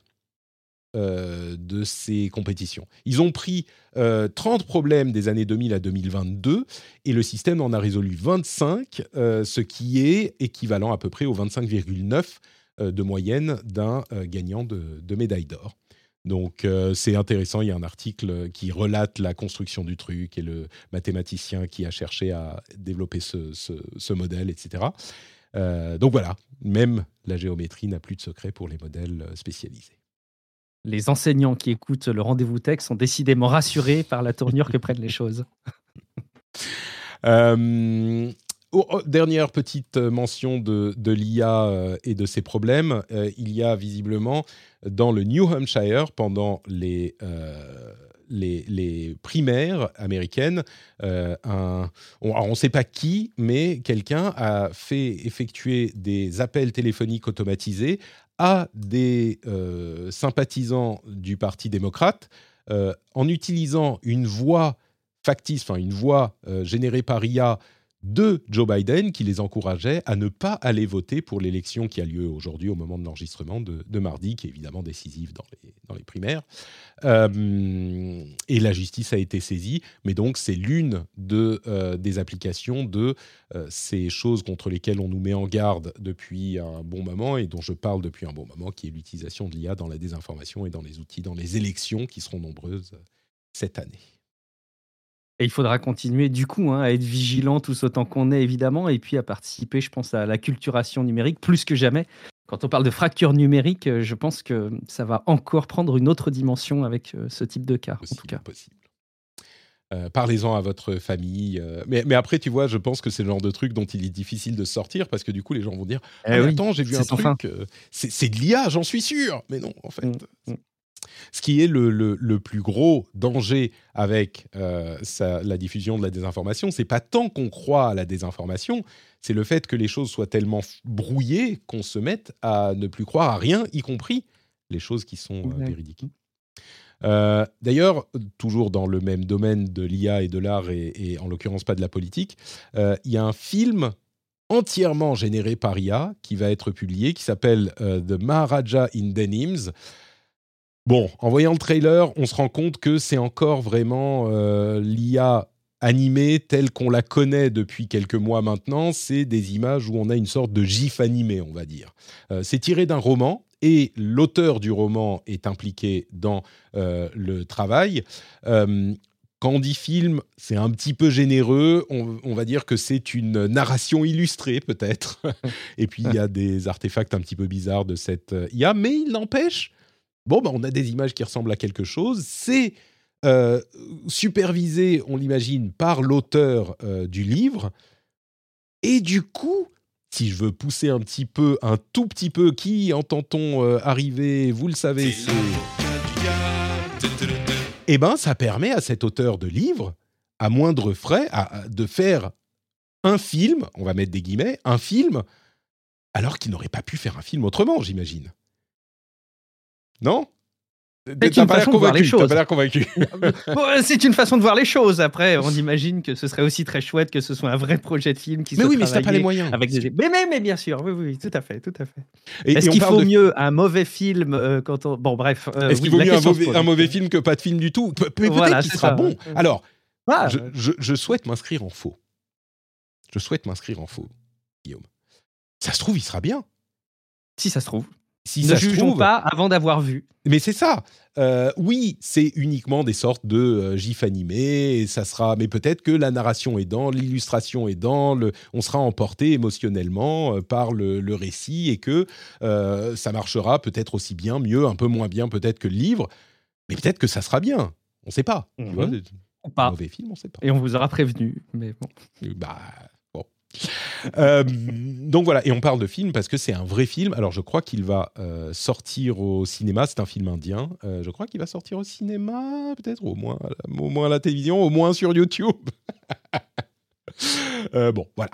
euh, de ces compétitions. Ils ont pris 30 problèmes des années 2000 à 2022 et le système en a résolu 25, ce qui est équivalent à peu près au 25,9 de moyenne d'un gagnant de médaille d'or. Donc euh, c'est intéressant, il y a un article qui relate la construction du truc et le mathématicien qui a cherché à développer ce, modèle, etc. Euh, donc voilà, même la géométrie n'a plus de secret pour les modèles euh, spécialisés. Les enseignants qui écoutent le rendez-vous tech sont décidément rassurés par la tournure que prennent les choses. oh, oh, dernière petite mention de, de l'IA et de ses problèmes. il y a visiblement dans le New Hampshire pendant les les, primaires américaines, euh, on ne sait pas qui, mais quelqu'un a fait effectuer des appels téléphoniques automatisés à des euh, sympathisants du Parti démocrate euh, en utilisant une voix factice, enfin une voix générée par IA de Joe Biden qui les encourageait à ne pas aller voter pour l'élection qui a lieu aujourd'hui au moment de l'enregistrement de, mardi, qui est évidemment décisive dans les, primaires. Euh, et la justice a été saisie, mais donc c'est l'une euh, des applications de euh, ces choses contre lesquelles on nous met en garde depuis un bon moment et dont je parle depuis un bon moment, qui est l'utilisation de l'IA dans la désinformation et dans les outils, dans les élections qui seront nombreuses cette année. Et il faudra continuer du coup hein, à être vigilant tous autant qu'on est évidemment et puis à participer, je pense, à la culturation numérique plus que jamais. Quand on parle de fracture numérique, euh, je pense que ça va encore prendre une autre dimension avec euh, ce type de cas, en tout cas. Possible. Euh, parlez-en à votre famille. mais, mais, après, tu vois, je pense que c'est le genre de truc dont il est difficile de sortir parce que du coup, les gens vont dire eh ah, Attends, j'ai vu un truc. c'est de l'IA, j'en suis sûr. Mais non, en fait. Mmh, mmh. Ce qui est le, plus gros danger avec euh, la diffusion de la désinformation, c'est pas tant qu'on croit à la désinformation, c'est le fait que les choses soient tellement brouillées qu'on se mette à ne plus croire à rien, y compris les choses qui sont euh, véridiques. Euh, d'ailleurs, toujours dans le même domaine de l'IA et de l'art, et, en l'occurrence pas de la politique, il y a un film entièrement généré par IA qui va être publié, qui s'appelle The Maharaja in Denims. Bon, en voyant le trailer, on se rend compte que c'est encore vraiment euh, l'IA animée telle qu'on la connaît depuis quelques mois maintenant. C'est des images où on a une sorte de gif animé, on va dire. Euh, c'est tiré d'un roman et l'auteur du roman est impliqué dans euh, le travail. quand on dit film, c'est un petit peu généreux. On, on va dire que c'est une narration illustrée, peut-être. et puis, il y a des artefacts un petit peu bizarres de cette IA, mais il n'empêche Bon, ben, on a des images qui ressemblent à quelque chose. C'est euh, supervisé, on l'imagine, par l'auteur euh, du livre. Et du coup, si je veux pousser un petit peu, un tout petit peu, qui entend-on euh, arriver? Vous le savez, c'est... Eh ben, ça permet à cet auteur de livre, à moindre frais, de faire un film, on va mettre des guillemets, un film, alors qu'il n'aurait pas pu faire un film autrement, j'imagine. Non? C'est une façon de voir les choses. c'est une façon de voir les choses. Après, on imagine que ce serait aussi très chouette que ce soit un vrai projet de film qui mais oui, mais t'as pas les moyens. Avec mais, mais, bien sûr, oui, oui, tout à fait, tout à fait. Est-ce qu'il faut mieux un mauvais film euh, quand on bon bref euh, Est-ce qu'il vaut mieux un mauvais, film que pas de film du tout? Peut-être qu'il sera bon. Alors, ah. je, je souhaite m'inscrire en faux. Je souhaite m'inscrire en faux, Guillaume. Ça se trouve, il sera bien. Si ça se trouve ne jugeons pas avant d'avoir vu. Mais c'est ça. Euh, oui, c'est uniquement des sortes de euh, gifs animés, et ça sera. Mais peut-être que la narration est dans, l'illustration est dans, le, on sera emporté émotionnellement euh, par le, récit et que ça marchera peut-être aussi bien, mieux, un peu moins bien peut-être que le livre, mais peut-être que ça sera bien. On ne sait pas. Tu vois, mhm. pas. mauvais film, on sait pas. Et on vous aura prévenu, mais bon. Bah euh, donc voilà, et on parle de film parce que c'est un vrai film. Alors je crois qu'il va euh, sortir au cinéma, c'est un film indien. Euh, je crois qu'il va sortir au cinéma, peut-être au moins, au moins à la télévision, au moins sur YouTube. bon, voilà.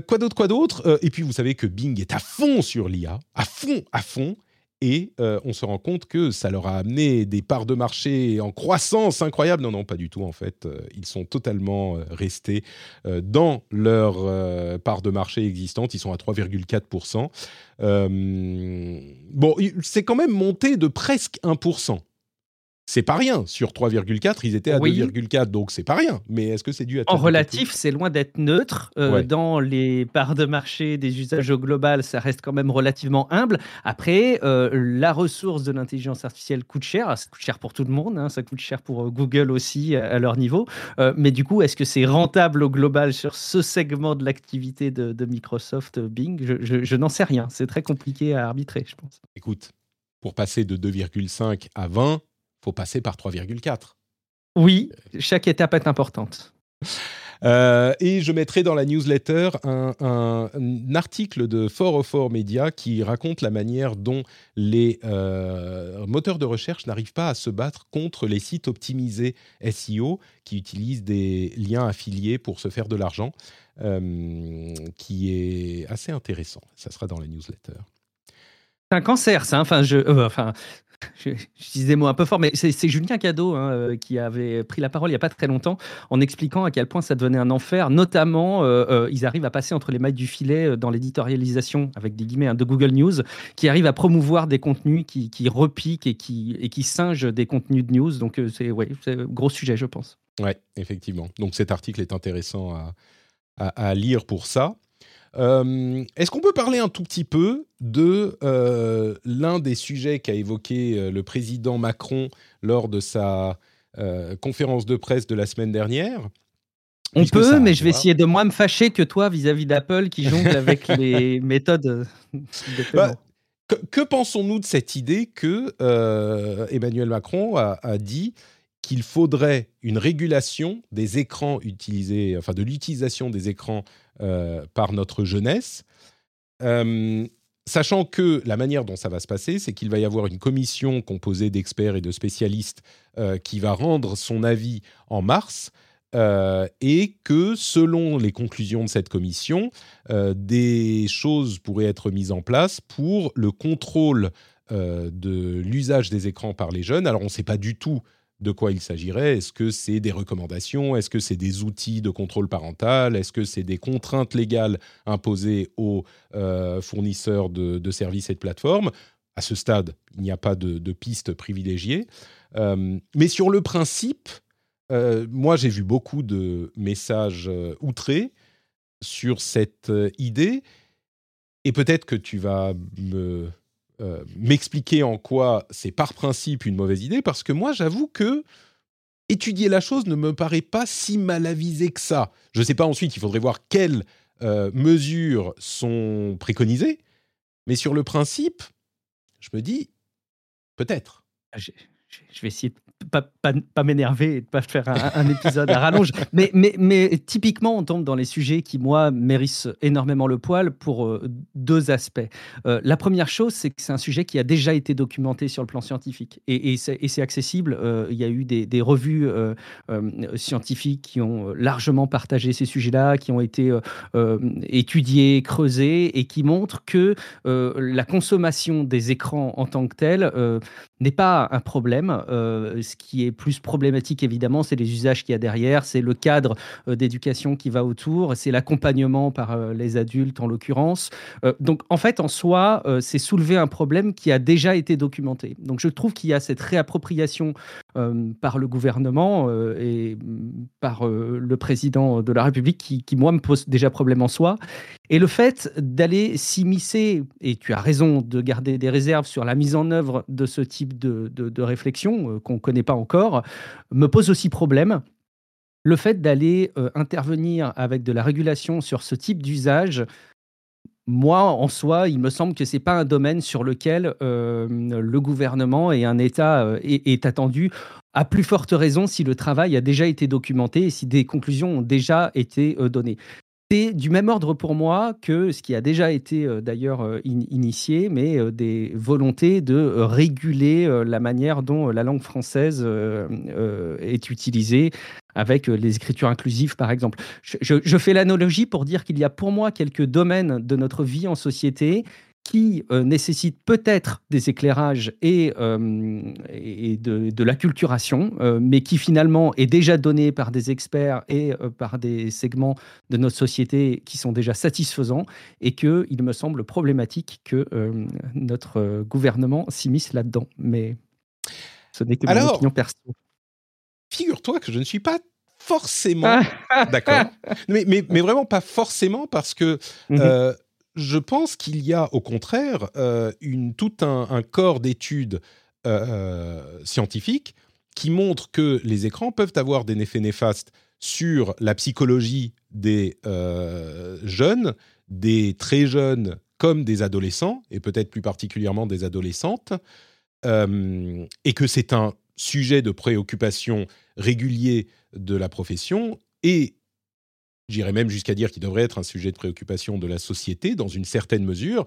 quoi d'autre, quoi d'autre? Et puis vous savez que Bing est à fond sur l'IA, à fond, à fond. Et euh, on se rend compte que ça leur a amené des parts de marché en croissance incroyable. Non, non, pas du tout en fait. Euh, ils sont totalement euh, restés dans leur part de marché existante. Ils sont à 3,4%. bon, c'est quand même monté de presque 1% c'est pas rien. Sur 3,4, ils étaient à 2,4, donc c'est pas rien. Mais est-ce que c'est dû à... En relatif, c'est loin d'être neutre. Euh, dans les parts de marché des usages au global, ça reste quand même relativement humble. Après, euh, la ressource de l'intelligence artificielle coûte cher. Ça coûte cher pour tout le monde. Hein. Ça coûte cher pour euh, Google aussi, à leur niveau. mais du coup, est-ce que c'est rentable au global sur ce segment de l'activité de, Microsoft, Bing? Je, je n'en sais rien. C'est très compliqué à arbitrer, je pense. Écoute, pour passer de 2,5 à 20 faut passer par 3,4. Oui, chaque étape est importante. Euh, et je mettrai dans la newsletter un, article de 404 Media qui raconte la manière dont les euh, moteurs de recherche n'arrivent pas à se battre contre les sites optimisés SEO qui utilisent des liens affiliés pour se faire de l'argent, euh, qui est assez intéressant. Ça sera dans la newsletter. C'est un cancer, ça. Hein. Enfin, je, enfin, je, dis des mots un peu forts, mais c'est Julien Cadeau hein, euh, qui avait pris la parole il n'y a pas très longtemps en expliquant à quel point ça devenait un enfer. Notamment, euh, euh, ils arrivent à passer entre les mailles du filet dans l'éditorialisation, avec des guillemets, hein, de Google News, qui arrivent à promouvoir des contenus qui, repiquent et qui, et singent des contenus de news. Donc, c'est un gros sujet, je pense. Oui, effectivement. Donc, cet article est intéressant à lire pour ça. Euh, est-ce qu'on peut parler un tout petit peu de euh, l'un des sujets qu'a évoqué euh, le président Macron lors de sa conférence de presse de la semaine dernière? On peut, mais je vais essayer de moins me fâcher que toi vis-à-vis d'Apple qui jongle avec les méthodes bah, que, pensons-nous de cette idée que Emmanuel Macron a, a dit qu'il faudrait une régulation des écrans utilisés, enfin de l'utilisation des écrans par notre jeunesse. Euh, sachant que la manière dont ça va se passer, c'est qu'il va y avoir une commission composée d'experts et de spécialistes euh, qui va rendre son avis en mars. et que selon les conclusions de cette commission, des choses pourraient être mises en place pour le contrôle de l'usage des écrans par les jeunes. Alors on ne sait pas du tout de quoi il s'agirait. Est-ce que c'est des recommandations? Est-ce que c'est des outils de contrôle parental? Est-ce que c'est des contraintes légales imposées aux euh, fournisseurs de, services et de plateformes? À ce stade, il n'y a pas de, piste privilégiée. Euh, mais sur le principe, euh, moi j'ai vu beaucoup de messages outrés sur cette idée. Et peut-être que tu vas me euh, m'expliquer en quoi c'est par principe une mauvaise idée, parce que moi, j'avoue que étudier la chose ne me paraît pas si mal avisé que ça. Je ne sais pas ensuite, il faudrait voir quelles euh, mesures sont préconisées, mais sur le principe, je me dis, peut-être. Ah, je, vais essayer de pas, pas, m'énerver et de pas faire un, épisode à rallonge. Mais, mais, mais typiquement, on tombe dans les sujets qui, moi, mérissent énormément le poil pour euh, deux aspects. Euh, la première chose, c'est que c'est un sujet qui a déjà été documenté sur le plan scientifique et, et c'est accessible. Euh, il y a eu des, des revues scientifiques qui ont largement partagé ces sujets-là, qui ont été étudiés, creusés et qui montrent que la consommation des écrans en tant que telle n'est pas un problème ce qui est plus problématique, évidemment, c'est les usages qu'il y a derrière, c'est le cadre euh, d'éducation qui va autour, c'est l'accompagnement par euh, les adultes, en l'occurrence. Euh, donc, en fait, en soi, c'est soulever un problème qui a déjà été documenté. Donc, je trouve qu'il y a cette réappropriation par le gouvernement et mm, par le président de la République qui, moi, me pose déjà problème en soi. Et le fait d'aller s'immiscer, et tu as raison de garder des réserves sur la mise en œuvre de ce type de réflexion qu'on connaît pas encore, me pose aussi problème. Le fait d'aller euh, intervenir avec de la régulation sur ce type d'usage, moi, en soi, il me semble que c'est pas un domaine sur lequel euh, le gouvernement et un État euh, est, attendu, à plus forte raison si le travail a déjà été documenté et si des conclusions ont déjà été données. C'est du même ordre pour moi que ce qui a déjà été euh, d'ailleurs euh, initié, mais euh, des volontés de réguler la manière dont la langue française est utilisée avec les écritures inclusives, par exemple. je fais l'analogie pour dire qu'il y a pour moi quelques domaines de notre vie en société qui euh, nécessite peut-être des éclairages et, euh, et de, de l'acculturation, euh, mais qui finalement est déjà donné par des experts et par des segments de notre société qui sont déjà satisfaisants, et qu'il me semble problématique que notre gouvernement s'immisce là-dedans. Mais ce n'est que mon opinion perso. Figure-toi que je ne suis pas forcément d'accord, mais, mais, mais, vraiment pas forcément parce que... Mhm je pense qu'il y a au contraire euh, tout un, corps d'études euh, euh, scientifiques qui montrent que les écrans peuvent avoir des effets néfastes sur la psychologie des jeunes, des très jeunes comme des adolescents, et peut-être plus particulièrement des adolescentes, et que c'est un sujet de préoccupation régulier de la profession, et J'irais même jusqu'à dire qu'il devrait être un sujet de préoccupation de la société dans une certaine mesure.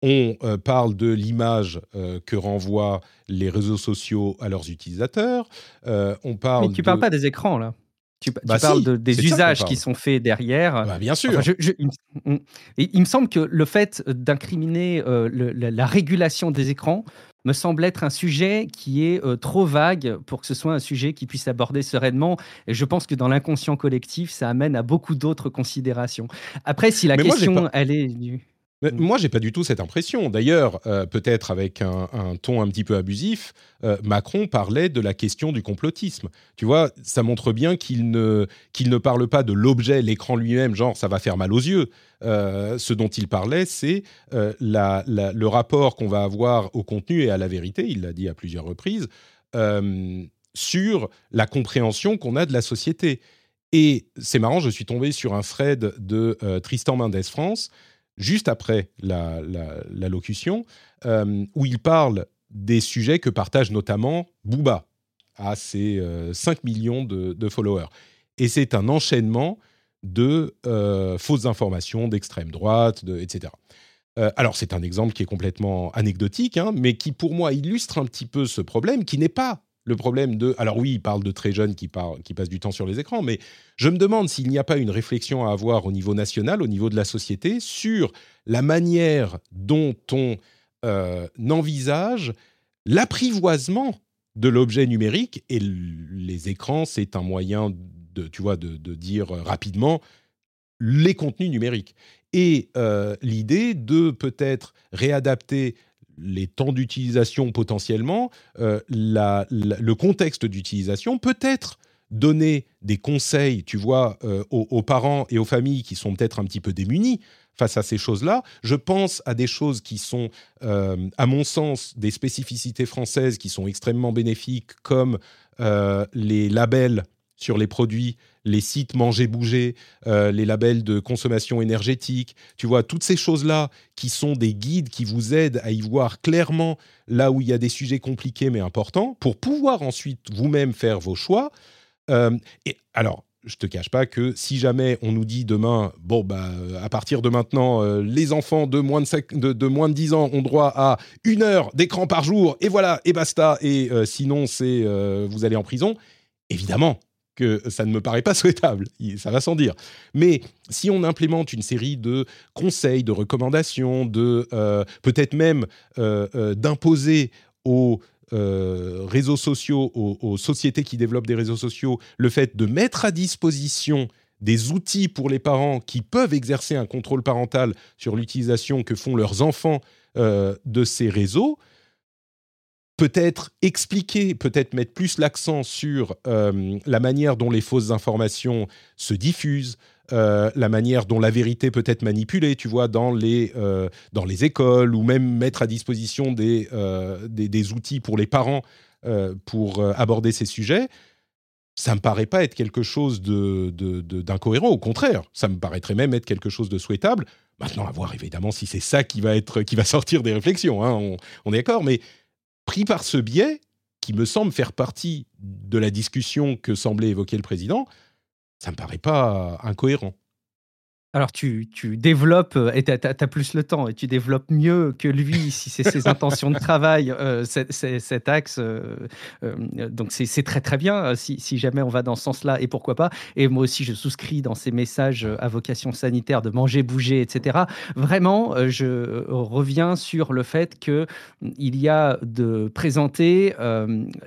On euh, parle de l'image euh, que renvoient les réseaux sociaux à leurs utilisateurs. Euh, on parle Mais tu ne parles pas des écrans là. Tu, tu Bah parles si, de- des usages qui sont faits derrière. Bah, bien sûr. Enfin, je- je- il, me-. Et il me semble que le fait d'incriminer la régulation des écrans me semble être un sujet qui est euh, trop vague pour que ce soit un sujet qui puisse aborder sereinement. Et je pense que dans l'inconscient collectif, ça amène à beaucoup d'autres considérations. Après, si la Mais moi, j'ai question, pas- elle est. Mais Mm. Moi, j'ai pas du tout cette impression. D'ailleurs, euh, peut-être avec un, un ton un petit peu abusif, euh, Macron parlait de la question du complotisme. Tu vois, ça montre bien qu'il ne, qu'il ne parle pas de l'objet, l'écran lui-même, genre ça va faire mal aux yeux. Euh, ce dont il parlait, c'est la- la- le rapport qu'on va avoir au contenu et à la vérité, il l'a dit à plusieurs reprises, sur la compréhension qu'on a de la société. Et c'est marrant, je suis tombé sur un thread de Tristan Mendes France, juste après la, locution, euh, où il parle des sujets que partage notamment Booba à ses euh, 5 millions de, followers. Et c'est un enchaînement de euh, fausses informations d'extrême droite, etc. Euh, alors c'est un exemple qui est complètement anecdotique, hein, mais qui pour moi illustre un petit peu ce problème, qui n'est pas le problème de... Alors oui, il parle de très jeunes qui, parlent, qui passent du temps sur les écrans, mais je me demande s'il n'y a pas une réflexion à avoir au niveau national, au niveau de la société, sur la manière dont on euh, envisage l'apprivoisement de l'objet numérique. Et les écrans, c'est un moyen de, tu vois, de dire rapidement les contenus numériques. Et euh, l'idée de peut-être réadapter les temps d'utilisation potentiellement, euh, le contexte d'utilisation, peut-être donner des conseils, tu vois, euh, aux, parents et aux familles qui sont peut-être un petit peu démunis face à ces choses-là. Je pense à des choses qui sont, euh, à mon sens, des spécificités françaises qui sont extrêmement bénéfiques, comme les labels sur les produits, les sites manger bouger, euh, les labels de consommation énergétique, tu vois, toutes ces choses-là qui sont des guides qui vous aident à y voir clairement là où il y a des sujets compliqués mais importants, pour pouvoir ensuite vous-même faire vos choix. Euh, et alors, je te cache pas que si jamais on nous dit demain, bon, bah, euh, à partir de maintenant, les enfants de moins de, cinq- de, de moins de 10 ans ont droit à une heure d'écran par jour, et voilà, et basta, et sinon, c'est vous allez en prison, évidemment que ça ne me paraît pas souhaitable, ça va sans dire. Mais si on implémente une série de conseils, de recommandations, de euh, peut-être même euh, euh, d'imposer aux réseaux sociaux, aux, sociétés qui développent des réseaux sociaux, le fait de mettre à disposition des outils pour les parents qui peuvent exercer un contrôle parental sur l'utilisation que font leurs enfants de ces réseaux, peut-être expliquer, peut-être mettre plus l'accent sur euh, la manière dont les fausses informations se diffusent, euh, la manière dont la vérité peut être manipulée, tu vois, dans les, euh, dans les écoles, ou même mettre à disposition des, des, outils pour les parents pour aborder ces sujets, ça me paraît pas être quelque chose de, de- de- d'incohérent. Au contraire, ça me paraîtrait même être quelque chose de souhaitable. Maintenant, à voir évidemment si c'est ça qui va, être, qui va sortir des réflexions, hein, on est d'accord, mais pris par ce biais, qui me semble faire partie de la discussion que semblait évoquer le président, ça me paraît pas incohérent. Alors, tu, tu développes, euh, et tu as, plus le temps, et tu développes mieux que lui, si c'est ses intentions de travail, euh, cet axe. euh, donc, c'est très, très bien, si, si jamais on va dans ce sens-là, et pourquoi pas. Et moi aussi, je souscris dans ces messages à vocation sanitaire de manger, bouger, etc. Vraiment, je reviens sur le fait que mm, y a de présenter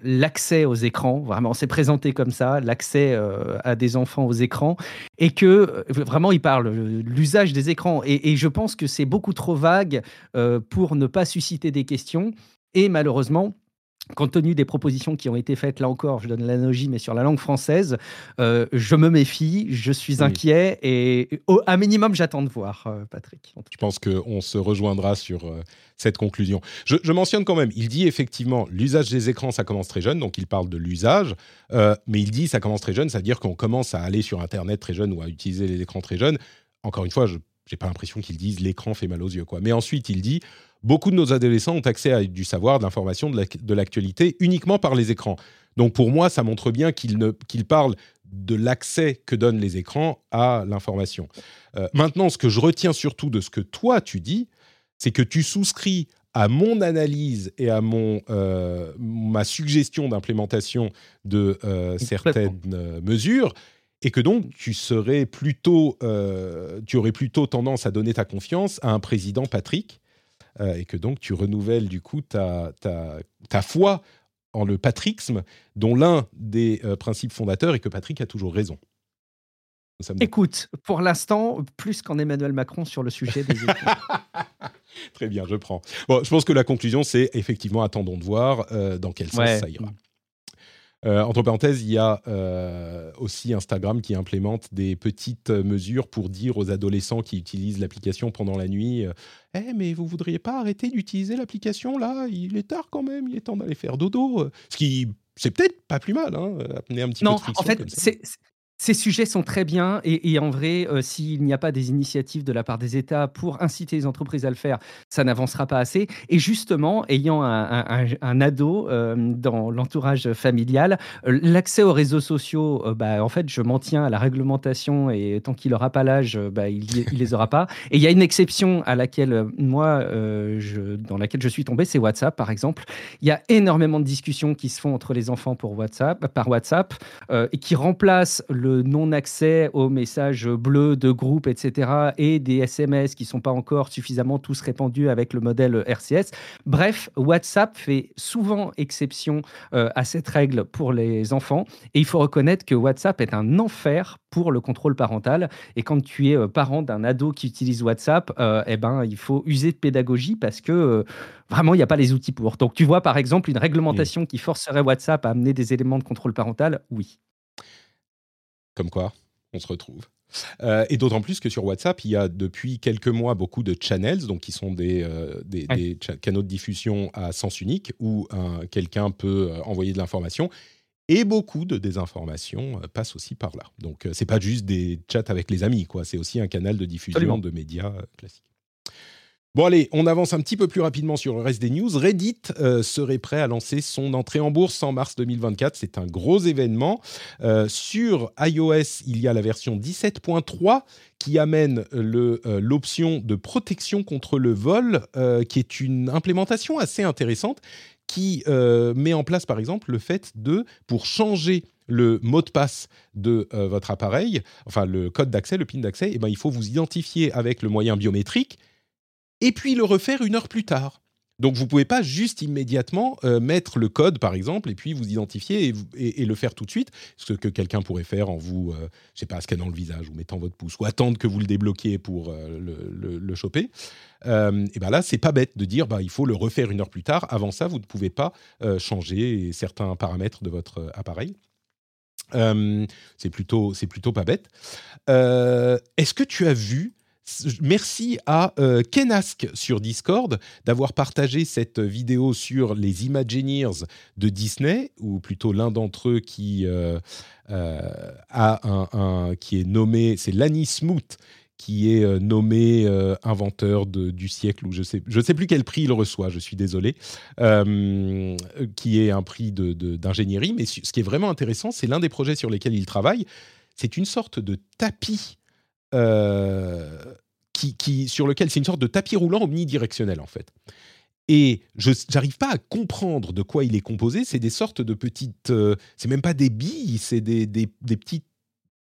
l'accès aux écrans, vraiment, c'est présenté comme ça, l'accès à des enfants aux écrans, et que vraiment, il parle l'usage des écrans. Et, et je pense que c'est beaucoup trop vague euh, pour ne pas susciter des questions. Et malheureusement, compte tenu des propositions qui ont été faites, là encore, je donne l'analogie, mais sur la langue française, euh, je me méfie, je suis Oui. inquiet et au, à minimum, j'attends de voir, euh, Patrick. Je pense qu'on se rejoindra sur euh, cette conclusion. Je, je mentionne quand même, il dit effectivement, l'usage des écrans, ça commence très jeune, donc il parle de l'usage, mais il dit ça commence très jeune, ça veut dire qu'on commence à aller sur Internet très jeune ou à utiliser les écrans très jeunes. Encore une fois, je n'ai pas l'impression qu'ils disent l'écran fait mal aux yeux. Quoi. Mais ensuite, il dit, beaucoup de nos adolescents ont accès à du savoir, de l'information, de la- de l'actualité uniquement par les écrans. Donc pour moi, ça montre bien qu'il qu'il parle de l'accès que donnent les écrans à l'information. maintenant, ce que je retiens surtout de ce que toi tu dis, c'est que tu souscris à mon analyse et à mon, ma suggestion d'implémentation de certaines mesures et que donc tu serais plutôt, euh, tu aurais plutôt tendance à donner ta confiance à un président Patrick, euh, et que donc tu renouvelles du coup ta, ta, ta foi en le patrixme, dont l'un des euh, principes fondateurs est que Patrick a toujours raison. Écoute, pour l'instant, plus qu'en Emmanuel Macron sur le sujet des Très bien, je prends. Bon, je pense que la conclusion, c'est effectivement attendons de voir dans quel sens ça ira. Euh, entre parenthèses, il y a euh, aussi Instagram qui implémente des petites mesures pour dire aux adolescents qui utilisent l'application pendant la nuit euh, Eh, mais vous voudriez pas arrêter d'utiliser l'application là? Il est tard quand même, il est temps d'aller faire dodo. Ce qui, c'est peut-être pas plus mal, hein, amener un petit peu de. En fait, c'est ces sujets sont très bien et, en vrai, euh, s'il n'y a pas des initiatives de la part des États pour inciter les entreprises à le faire, ça n'avancera pas assez. Et justement, ayant un, ado euh, dans l'entourage familial, euh, l'accès aux réseaux sociaux, bah, en fait, je m'en tiens à la réglementation et tant qu'il n'aura pas l'âge, bah, il, ne les aura pas. Et il y a une exception à laquelle moi, dans laquelle je suis tombé, c'est WhatsApp, par exemple. Il y a énormément de discussions qui se font entre les enfants pour WhatsApp, par WhatsApp et qui remplacent le non-accès aux messages bleus de groupe, etc., et des SMS qui ne sont pas encore suffisamment tous répandus avec le modèle RCS. Bref, WhatsApp fait souvent exception euh, à cette règle pour les enfants, et il faut reconnaître que WhatsApp est un enfer pour le contrôle parental. Et quand tu es euh, parent d'un ado qui utilise WhatsApp, euh, eh ben, il faut user de pédagogie parce que vraiment, il n'y a pas les outils pour. Donc, tu vois, par exemple, une réglementation qui forcerait WhatsApp à amener des éléments de contrôle parental, oui. Comme quoi, on se retrouve. Euh, et d'autant plus que sur WhatsApp, il y a depuis quelques mois beaucoup de channels, donc qui sont des, euh, des, canaux de diffusion à sens unique où quelqu'un peut euh, envoyer de l'information. Et beaucoup de désinformation passent aussi par là. Donc, c'est pas juste des chats avec les amis, quoi. C'est aussi un canal de diffusion de médias classiques. Bon allez, on avance un petit peu plus rapidement sur le reste des news. Reddit euh, serait prêt à lancer son entrée en bourse en mars 2024. C'est un gros événement. Euh, sur iOS, il y a la version 17.3 qui amène euh, l'option de protection contre le vol, qui est une implémentation assez intéressante, qui met en place par exemple le fait de, pour changer le mot de passe de votre appareil, enfin le code d'accès, le PIN d'accès, eh ben, il faut vous identifier avec le moyen biométrique et puis le refaire une heure plus tard. Donc vous ne pouvez pas juste immédiatement euh, mettre le code, par exemple, et puis vous identifier et, le faire tout de suite, ce que quelqu'un pourrait faire en vous, euh, je sais pas, scannant le visage ou mettant votre pouce, ou attendre que vous le débloquiez pour euh, le, choper. et ben là, c'est pas bête de dire, bah, il faut le refaire une heure plus tard. Avant ça, vous ne pouvez pas changer certains paramètres de votre appareil. c'est plutôt, c'est plutôt pas bête. Est-ce que tu as vu Merci à euh, Kenask sur Discord d'avoir partagé cette vidéo sur les Imagineers de Disney, ou plutôt l'un d'entre eux qui, euh, euh, a un, qui est nommé, c'est Lanny Smoot, qui est nommé inventeur du siècle, ou je sais, je sais plus quel prix il reçoit, je suis désolé, qui est un prix d'ingénierie. Mais ce qui est vraiment intéressant, c'est l'un des projets sur lesquels il travaille. C'est une sorte de tapis euh, qui, sur lequel c'est une sorte de tapis roulant omnidirectionnel en fait. Et je n'arrive pas à comprendre de quoi il est composé. C'est des sortes de petites, euh, c'est même pas des billes, c'est des, des, des, petits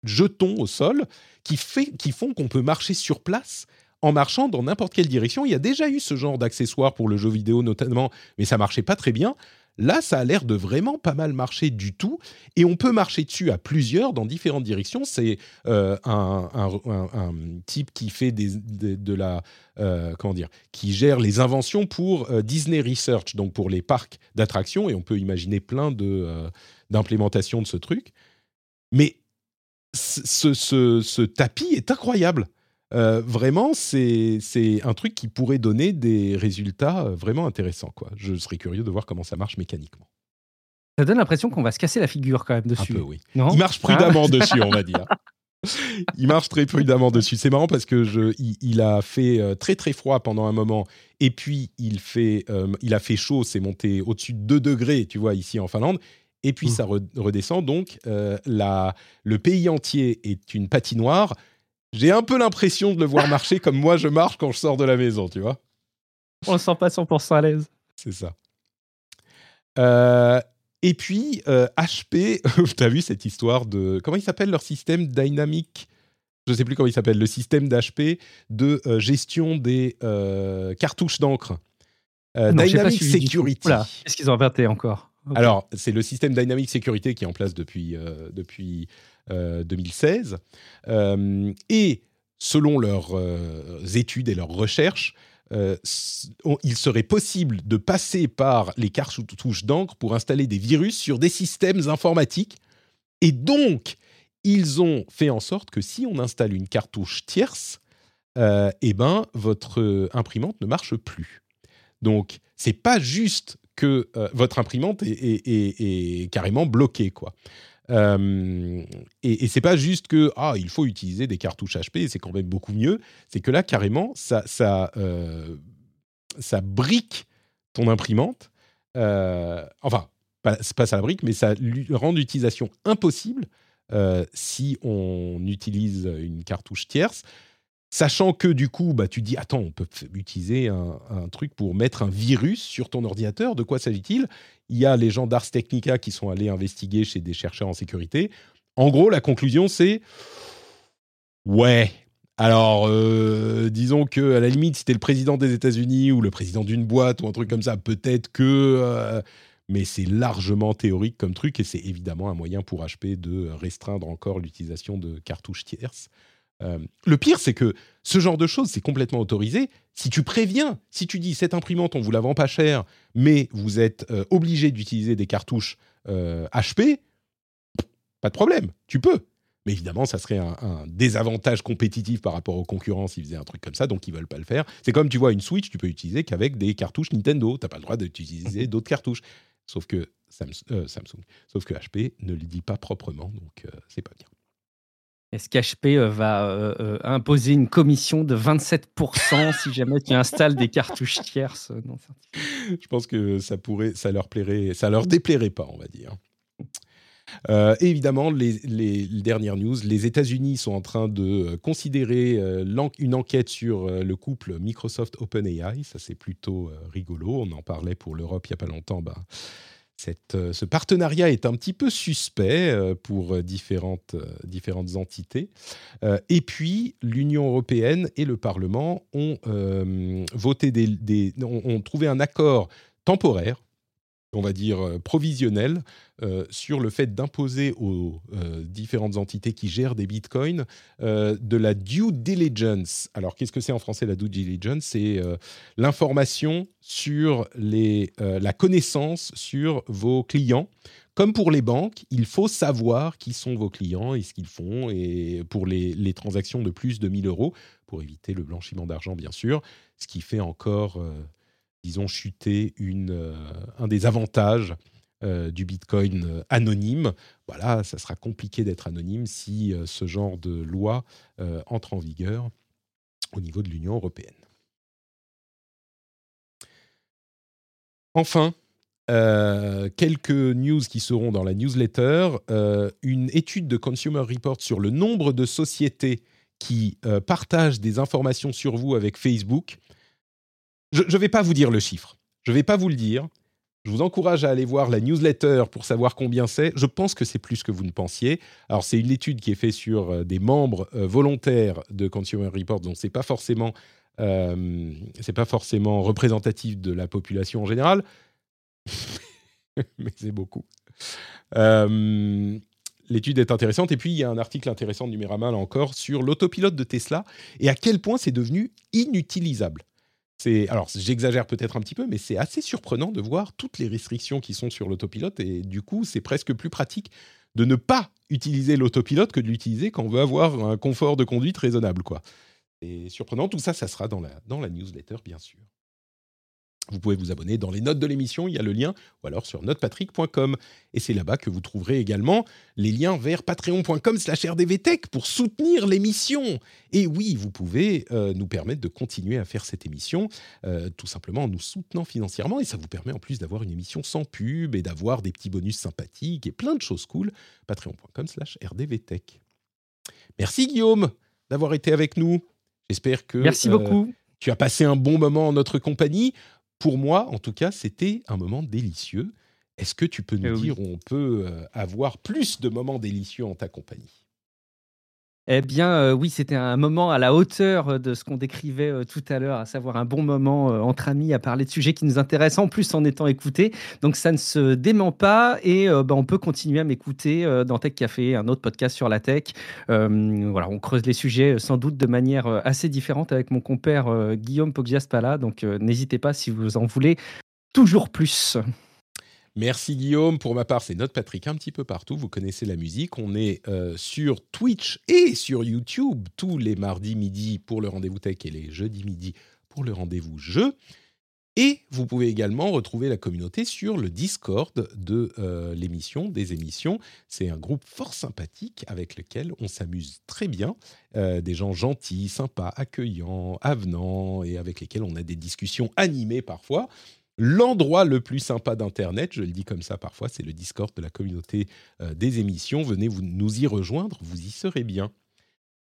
jetons au sol qui, fait, qui font qu'on peut marcher sur place en marchant dans n'importe quelle direction. Il y a déjà eu ce genre d'accessoires pour le jeu vidéo notamment, mais ça marchait pas très bien. Là, ça a l'air de vraiment pas mal marcher du tout, et on peut marcher dessus à plusieurs dans différentes directions. C'est euh, un, type qui fait de la euh, comment dire, qui gère les inventions pour euh, Disney Research, donc pour les parcs d'attractions, et on peut imaginer plein de d'implémentations de ce truc. Mais ce tapis est incroyable. Euh, vraiment, c'est un truc qui pourrait donner des résultats euh, vraiment intéressants. Quoi. Je serais curieux de voir comment ça marche mécaniquement. Ça donne l'impression qu'on va se casser la figure quand même dessus. Un peu, oui. Il marche prudemment dessus, on va dire. il marche très prudemment dessus. C'est marrant parce que je, il, a fait euh, très très froid pendant un moment et puis il, fait, il a fait chaud, c'est monté au-dessus de 2 degrés, tu vois, ici en Finlande. et puis Mmh. ça re- redescend. Donc, euh, la- le pays entier est une patinoire. J'ai un peu l'impression de le voir marcher comme moi je marche quand je sors de la maison, tu vois. On ne se sent pas 100% à l'aise. C'est ça. Euh, et puis, euh, HP, tu as vu cette histoire de. Comment il s'appelle leur système dynamique? Je ne sais plus comment il s'appelle. Le système d'HP de euh, gestion des euh, cartouches d'encre. Dynamic. Security. Qu'est-ce qu'ils ont inventé encore? Alors, c'est le système Dynamic Security qui est en place depuis, depuis 2016. Euh, et selon leurs euh, études et leurs recherches, euh, il serait possible de passer par les cartouches d'encre pour installer des virus sur des systèmes informatiques. Et donc, ils ont fait en sorte que si on installe une cartouche tierce, euh, eh ben, votre euh, imprimante ne marche plus. Donc, c'est pas juste que euh, votre imprimante est- est carrément bloquée, quoi. Euh, et, c'est pas juste que ah il faut utiliser des cartouches HP, c'est quand même beaucoup mieux. C'est que là carrément ça ça euh, ça brique ton imprimante. Euh, enfin pas, pas ça la brique, mais ça rend l'utilisation impossible si on utilise une cartouche tierce. Sachant que du coup, bah, tu dis, attends, on peut utiliser un truc pour mettre un virus sur ton ordinateur. De quoi s'agit-il? Il y a les gens d'Ars Technica qui sont allés investiguer chez des chercheurs en sécurité. En gros, la conclusion, c'est ouais. Alors, euh, disons que à la limite, si t'es le président des États-Unis ou le président d'une boîte ou un truc comme ça, peut-être que. euh, mais c'est largement théorique comme truc et c'est évidemment un moyen pour HP de restreindre encore l'utilisation de cartouches tierces. Euh, le pire, c'est que ce genre de choses, c'est complètement autorisé. Si tu préviens, si tu dis cette imprimante, on vous la vend pas cher, mais vous êtes euh, obligé d'utiliser des cartouches euh, HP, pas de problème, tu peux. Mais évidemment, ça serait un, un désavantage compétitif par rapport aux concurrents s'ils faisaient un truc comme ça, donc ils veulent pas le faire. C'est comme tu vois une Switch, tu peux utiliser qu'avec des cartouches Nintendo. T'as pas le droit d'utiliser d'autres cartouches. Sauf que Samsung, euh, Samsung, sauf que HP ne le dit pas proprement, donc euh, c'est pas bien. Est-ce qu'HP euh, va euh, euh, imposer une commission de 27% si jamais tu installes des cartouches tierces Je pense que ça pourrait, ça leur plairait, ça leur déplairait pas, on va dire. Euh, évidemment, les, dernières news, les États-Unis sont en train de euh, considérer une enquête sur le couple Microsoft OpenAI. Ça, c'est plutôt rigolo. On en parlait pour l'Europe il y a pas longtemps. Ben, euh, ce partenariat est un petit peu suspect euh, pour euh, différentes, entités. Et puis, l'Union européenne et le Parlement ont voté des, ont trouvé un accord temporaire, on va dire euh, provisionnel, euh, sur le fait d'imposer aux euh, différentes entités qui gèrent des bitcoins de la due diligence. Alors, qu'est-ce que c'est en français la due diligence? C'est l'information sur les, la connaissance sur vos clients. Comme pour les banques, il faut savoir qui sont vos clients et ce qu'ils font, et pour les, les transactions de plus de 1000 euros, pour éviter le blanchiment d'argent, bien sûr, ce qui fait encore, disons, chuter euh, un des avantages euh, du Bitcoin euh, anonyme. Voilà, ça sera compliqué d'être anonyme si ce genre de loi entre en vigueur au niveau de l'Union européenne. Enfin, quelques news qui seront dans la newsletter. Une étude de Consumer Report sur le nombre de sociétés qui partagent des informations sur vous avec Facebook. Je ne vais pas vous dire le chiffre. Je ne vais pas vous le dire. Je vous encourage à aller voir la newsletter pour savoir combien c'est. Je pense que c'est plus que vous ne pensiez. Alors, c'est une étude qui est faite sur euh, des membres euh, volontaires de Consumer Report, donc ce n'est pas forcément euh, pas forcément représentatif de la population en général, mais c'est beaucoup. L'étude est intéressante. Et puis, il y a un article intéressant de Numérama, là encore, sur l'autopilote de Tesla et à quel point c'est devenu inutilisable. Alors, j'exagère peut-être un petit peu, mais c'est assez surprenant de voir toutes les restrictions qui sont sur l'autopilote. Et du coup, c'est presque plus pratique de ne pas utiliser l'autopilote que de l'utiliser quand on veut avoir un confort de conduite raisonnable. quoi. C'est surprenant. Tout ça, ça sera dans la newsletter, bien sûr. Vous pouvez vous abonner dans les notes de l'émission, il y a le lien, ou alors sur notepatrick.com. Et c'est là-bas que vous trouverez également les liens vers patreon.com slash rdvtech pour soutenir l'émission. Et oui, vous pouvez euh, nous permettre de continuer à faire cette émission, euh, tout simplement en nous soutenant financièrement. Et ça vous permet en plus d'avoir une émission sans pub et d'avoir des petits bonus sympathiques et plein de choses cool. Patreon.com slash rdvtech. Merci Guillaume d'avoir été avec nous. J'espère que... Merci beaucoup. Tu as passé un bon moment en notre compagnie pour moi, en tout cas, c'était un moment délicieux. Est-ce que tu peux nous eh dire où on peut euh, avoir plus de moments délicieux en ta compagnie? Eh bien, euh, oui, c'était un moment à la hauteur euh, de ce qu'on décrivait euh, tout à l'heure, à savoir un bon moment entre amis à parler de sujets qui nous intéressent, en plus en étant écoutés. Donc, ça ne se dément pas et bah, on peut continuer à m'écouter dans Tech Café, un autre podcast sur la tech. on creuse les sujets sans doute de manière assez différente avec mon compère Guillaume Poggiaspala. Donc, n'hésitez pas si vous en voulez toujours plus. Merci Guillaume. Pour ma part, c'est notre Patrick un petit peu partout. Vous connaissez la musique. On est euh, sur Twitch et sur YouTube tous les mardis midi pour le rendez-vous tech et les jeudis midi pour le rendez-vous jeu. Et vous pouvez également retrouver la communauté sur le Discord de euh, l'émission, des émissions. C'est un groupe fort sympathique avec lequel on s'amuse très bien. Euh, des gens gentils, sympas, accueillants, avenants et avec lesquels on a des discussions animées parfois l'endroit le plus sympa d'Internet, je le dis comme ça parfois, c'est le Discord de la communauté euh, des émissions. Venez nous y rejoindre, vous y serez bien.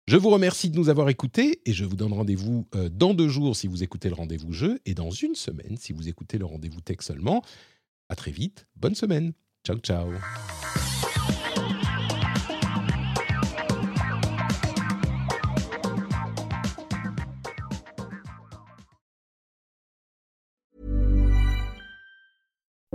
Je vous remercie de nous avoir écoutés et je vous donne rendez-vous euh, dans deux jours si vous écoutez le rendez-vous jeu et dans une semaine si vous écoutez le rendez-vous tech seulement. À très vite, bonne semaine. Ciao ciao.